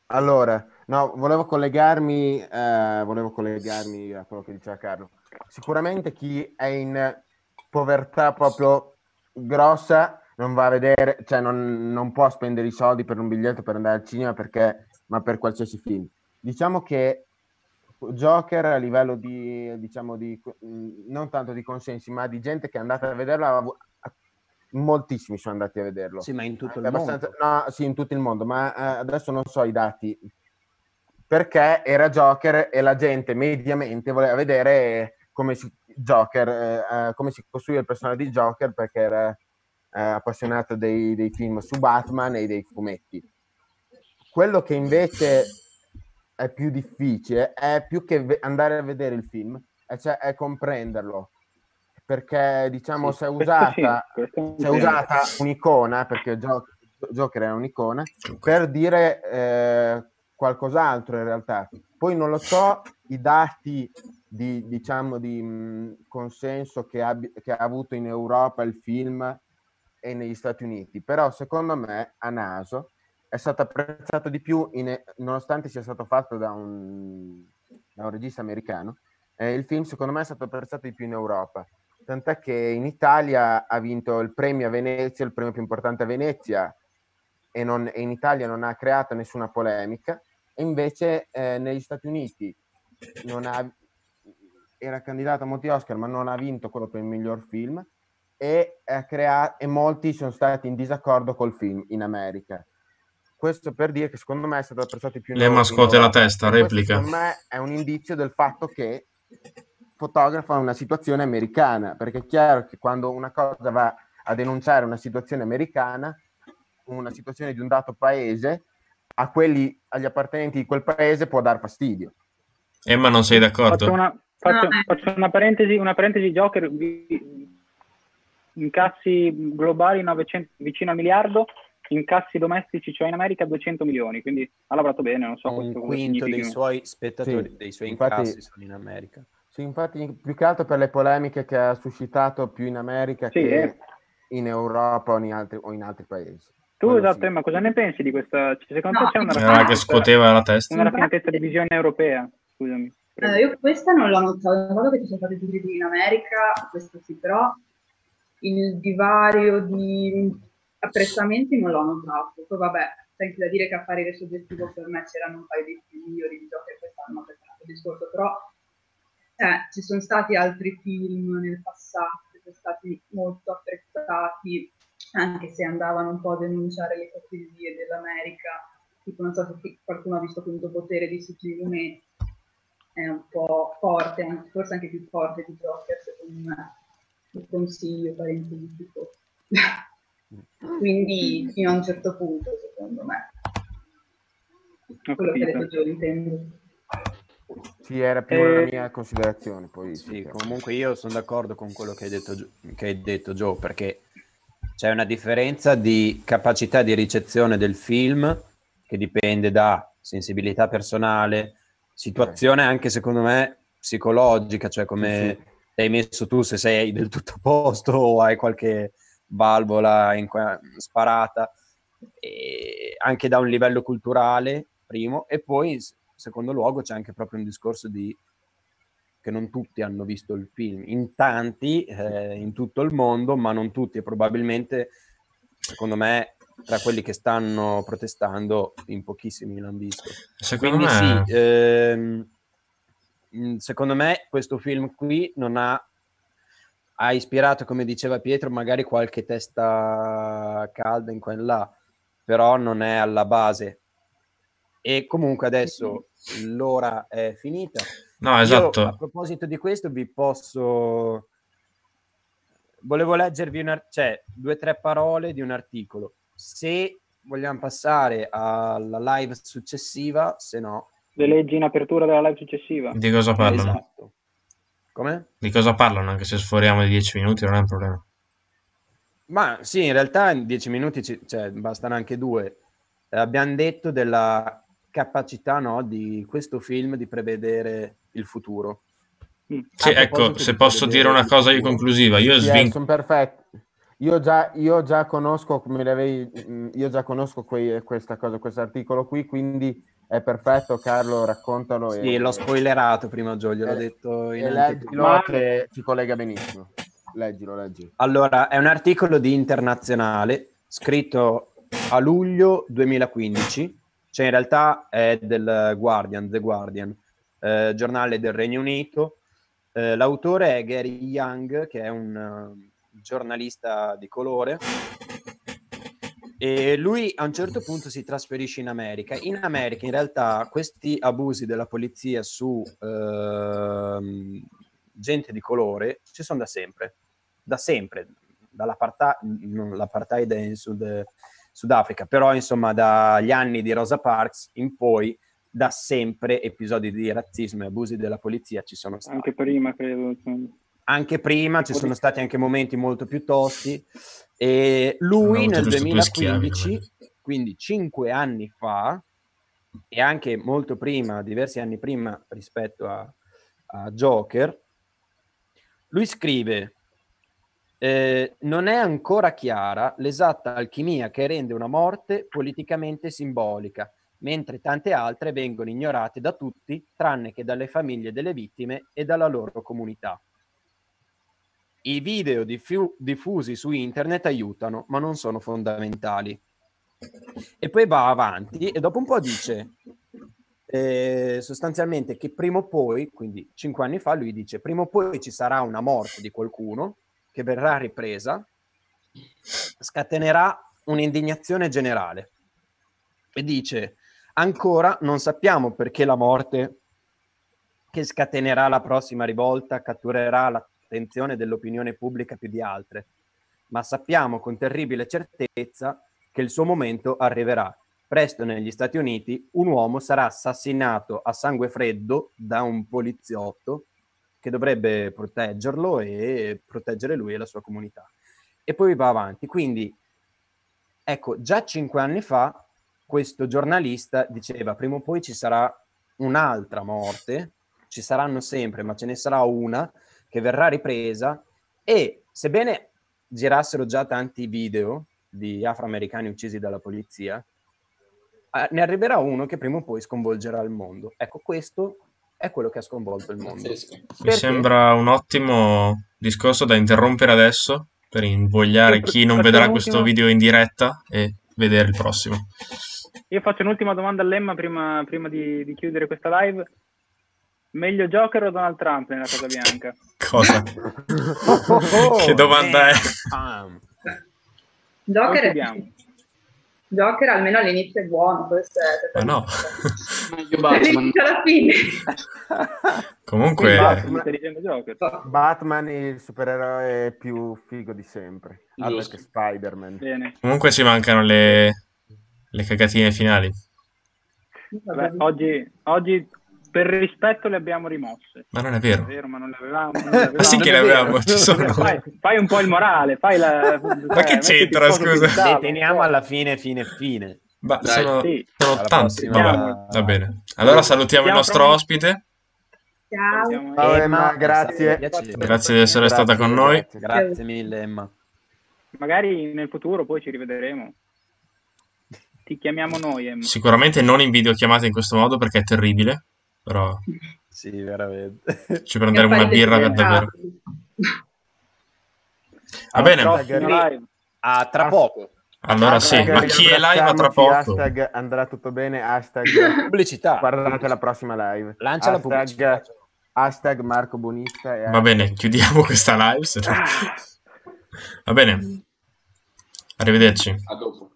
Allora, no, volevo collegarmi, eh, volevo collegarmi a quello che diceva Carlo. Sicuramente chi è in povertà proprio grossa non va a vedere, cioè non, non può spendere i soldi per un biglietto per andare al cinema perché, ma per qualsiasi film. Diciamo che Joker a livello di, diciamo, di, non tanto di consensi, ma di gente che è andata a vederlo moltissimi sono andati a vederlo. Sì, ma in tutto il mondo. No, sì, in tutto il mondo, ma eh, adesso non so i dati. Perché era Joker e la gente mediamente voleva vedere come si, Joker, eh, eh come si costruiva il personaggio di Joker perché era eh, appassionato dei, dei, film su Batman e dei fumetti. Quello che invece è più difficile è più che andare a vedere il film, cioè, è comprenderlo perché diciamo sì, se è usata, sì, se è usata un'icona, perché Joker è un'icona, per dire eh, qualcos'altro in realtà. Poi non lo so i dati di, diciamo, di mh, consenso che, abbi- che ha avuto in Europa il film e negli Stati Uniti, però secondo me a naso è stato apprezzato di più, in, nonostante sia stato fatto da un, da un regista americano, eh, il film secondo me è stato apprezzato di più in Europa tant'è che in Italia ha vinto il premio a Venezia, il premio più importante a Venezia, e, non, e in Italia non ha creato nessuna polemica, e invece eh, negli Stati Uniti ha, era candidato a molti Oscar, ma non ha vinto quello per il miglior film, e, crea- e molti sono stati in disaccordo col film in America. Questo per dire che secondo me è stato apprezzato più. Le mascotte la testa, replica. Secondo me è un indizio del fatto che fotografa una situazione americana, perché è chiaro che quando una cosa va a denunciare una situazione americana, una situazione di un dato paese, a quelli, agli appartenenti di quel paese può dar fastidio. Emma, non sei d'accordo? Faccio una, faccio, faccio una parentesi, una parentesi Joker, incassi globali 900, vicino al miliardo, incassi domestici, cioè in America 200 milioni, quindi ha lavorato bene, non so. Un quinto dei suoi spettatori, sì, dei suoi incassi infatti, sono in America. Sì, infatti, più che altro per le polemiche che ha suscitato più in America sì, che eh. in Europa o in, altri, o in altri paesi. Tu esatto, ma cosa ne pensi di questa? Cioè, secondo no, te c'è una raffinatezza, che scuoteva la testa? Una raffinatezza di visione europea? Scusami. Uh, io questa non l'ho notata, non che ci sono stati tutti in America, questo sì, però il divario di apprezzamenti non l'ho notato. Poi vabbè, senti da dire che a fare il soggettivo per me c'erano un paio di migliori di giochi quest'anno, per questo discorso, però eh, ci sono stati altri film nel passato che sono stati molto apprezzati anche se andavano un po' a denunciare le ipocrisie dell'America, tipo non so se qualcuno ha visto appunto Potere di Sicilione, è un po' forte, forse anche più forte di Joker secondo me, il consiglio parentesico. <laughs> Quindi fino a un certo punto secondo me. Quello che detto io intendo. Sì, era più eh, una mia considerazione. Poi sì, comunque io sono d'accordo con quello che hai detto, che hai detto Joe, perché c'è una differenza di capacità di ricezione del film che dipende da sensibilità personale, situazione anche secondo me psicologica, cioè come sì, sì. hai messo tu se sei del tutto a posto o hai qualche valvola in, sparata, e anche da un livello culturale, primo, e poi secondo luogo c'è anche proprio un discorso di che non tutti hanno visto il film, in tanti, eh, in tutto il mondo, ma non tutti e probabilmente, secondo me, tra quelli che stanno protestando, in pochissimi l'hanno visto. Secondo Quindi me... sì, ehm, secondo me questo film qui non ha, ha ispirato, come diceva Pietro, magari qualche testa calda in qua e là, però non è alla base. E comunque adesso l'ora è finita. No, esatto. Io, a proposito di questo, vi posso. Volevo leggervi una... cioè, due o tre parole di un articolo. Se vogliamo passare alla live successiva, se no. Le leggi in apertura della live successiva. Di cosa parlano? Esatto. Come? Di cosa parlano? Anche se sforiamo di dieci minuti non è un problema. Ma sì, in realtà in dieci minuti ci... cioè, bastano anche due. Eh, abbiamo detto della capacità no, di questo film di prevedere il futuro. Mm. Sì, ecco, se posso dire una cosa io conclusiva, io sì, svin... sono perfetto. Io già, io già conosco, come l'avevi, mm, io già conosco quei, questa cosa, questo articolo qui, quindi è perfetto, Carlo, raccontalo. Sì, e, l'ho spoilerato prima, Giulio, l'ho detto in leggilo Ma... che ci collega benissimo. Leggilo, leggilo. Allora, è un articolo di Internazionale scritto a luglio 2015 cioè in realtà è del Guardian, The Guardian, eh, giornale del Regno Unito. Eh, l'autore è Gary Young, che è un uh, giornalista di colore, e lui a un certo punto si trasferisce in America. In America in realtà questi abusi della polizia su uh, gente di colore ci sono da sempre, da sempre, dall'apartheid in Sud, Sudafrica, però insomma dagli anni di Rosa Parks in poi da sempre episodi di razzismo e abusi della polizia ci sono stati. Anche prima, credo. Anche prima ci sono stati anche momenti molto più tosti e lui nel 2015, quindi cinque anni fa, e anche molto prima, diversi anni prima rispetto a, a Joker, lui scrive eh, non è ancora chiara l'esatta alchimia che rende una morte politicamente simbolica, mentre tante altre vengono ignorate da tutti, tranne che dalle famiglie delle vittime e dalla loro comunità. I video diffu- diffusi su internet aiutano, ma non sono fondamentali. E poi va avanti e dopo un po' dice eh, sostanzialmente che prima o poi, quindi cinque anni fa, lui dice prima o poi ci sarà una morte di qualcuno che verrà ripresa scatenerà un'indignazione generale e dice ancora non sappiamo perché la morte che scatenerà la prossima rivolta catturerà l'attenzione dell'opinione pubblica più di altre, ma sappiamo con terribile certezza che il suo momento arriverà. Presto negli Stati Uniti un uomo sarà assassinato a sangue freddo da un poliziotto che dovrebbe proteggerlo e proteggere lui e la sua comunità. E poi va avanti. Quindi, ecco, già cinque anni fa questo giornalista diceva prima o poi ci sarà un'altra morte, ci saranno sempre, ma ce ne sarà una che verrà ripresa e sebbene girassero già tanti video di afroamericani uccisi dalla polizia, eh, ne arriverà uno che prima o poi sconvolgerà il mondo. Ecco, questo è quello che ha sconvolto il mondo. Mi Perché? sembra un ottimo discorso da interrompere adesso per invogliare chi non vedrà questo video in diretta e vedere il prossimo. Io faccio un'ultima domanda a Lemma prima, prima di, di, chiudere questa live. Meglio Joker o Donald Trump nella Casa Bianca? Cosa? oh, <laughs> oh, che domanda è? Joker è... Joker almeno all'inizio è buono, questo è... Ma no. <laughs> Meglio Batman. <laughs> alla fine. Comunque... Batman, Batman è il supereroe più figo di sempre. Altro che Spider-Man. Bene. Comunque ci mancano le, le cagatine finali. Vabbè, oggi, oggi per rispetto le abbiamo rimosse. Ma non è vero. È vero ma non le avevamo. Non le avevamo. ma sì che le avevamo, ci sono. Fai, fai, un po' il morale, fai la... Ma che c'entra, scusa? Le teniamo alla fine, fine, fine. Ma Dai, sono, sì. sono tanti. Vabbè, va bene. Allora salutiamo il nostro pronti. ospite. Ciao. Ciao Emma, grazie. Grazie di essere grazie, stata con noi. Grazie mille Emma. Magari nel futuro poi ci rivedremo. Ti chiamiamo noi Emma. Sicuramente non in videochiamata in questo modo perché è terribile però sì, veramente. Ci prenderemo una birra per davvero. Va <laughs> bene. A tra poco. Allora sì, ma chi è live a tra poco? Hashtag andrà tutto bene, hashtag <laughs> pubblicità. Guardate la prossima live. Lancia hashtag, la pubblicità. Hashtag Marco Bonista. Va bene, chiudiamo questa live. No... <laughs> Va bene. Arrivederci. A dopo.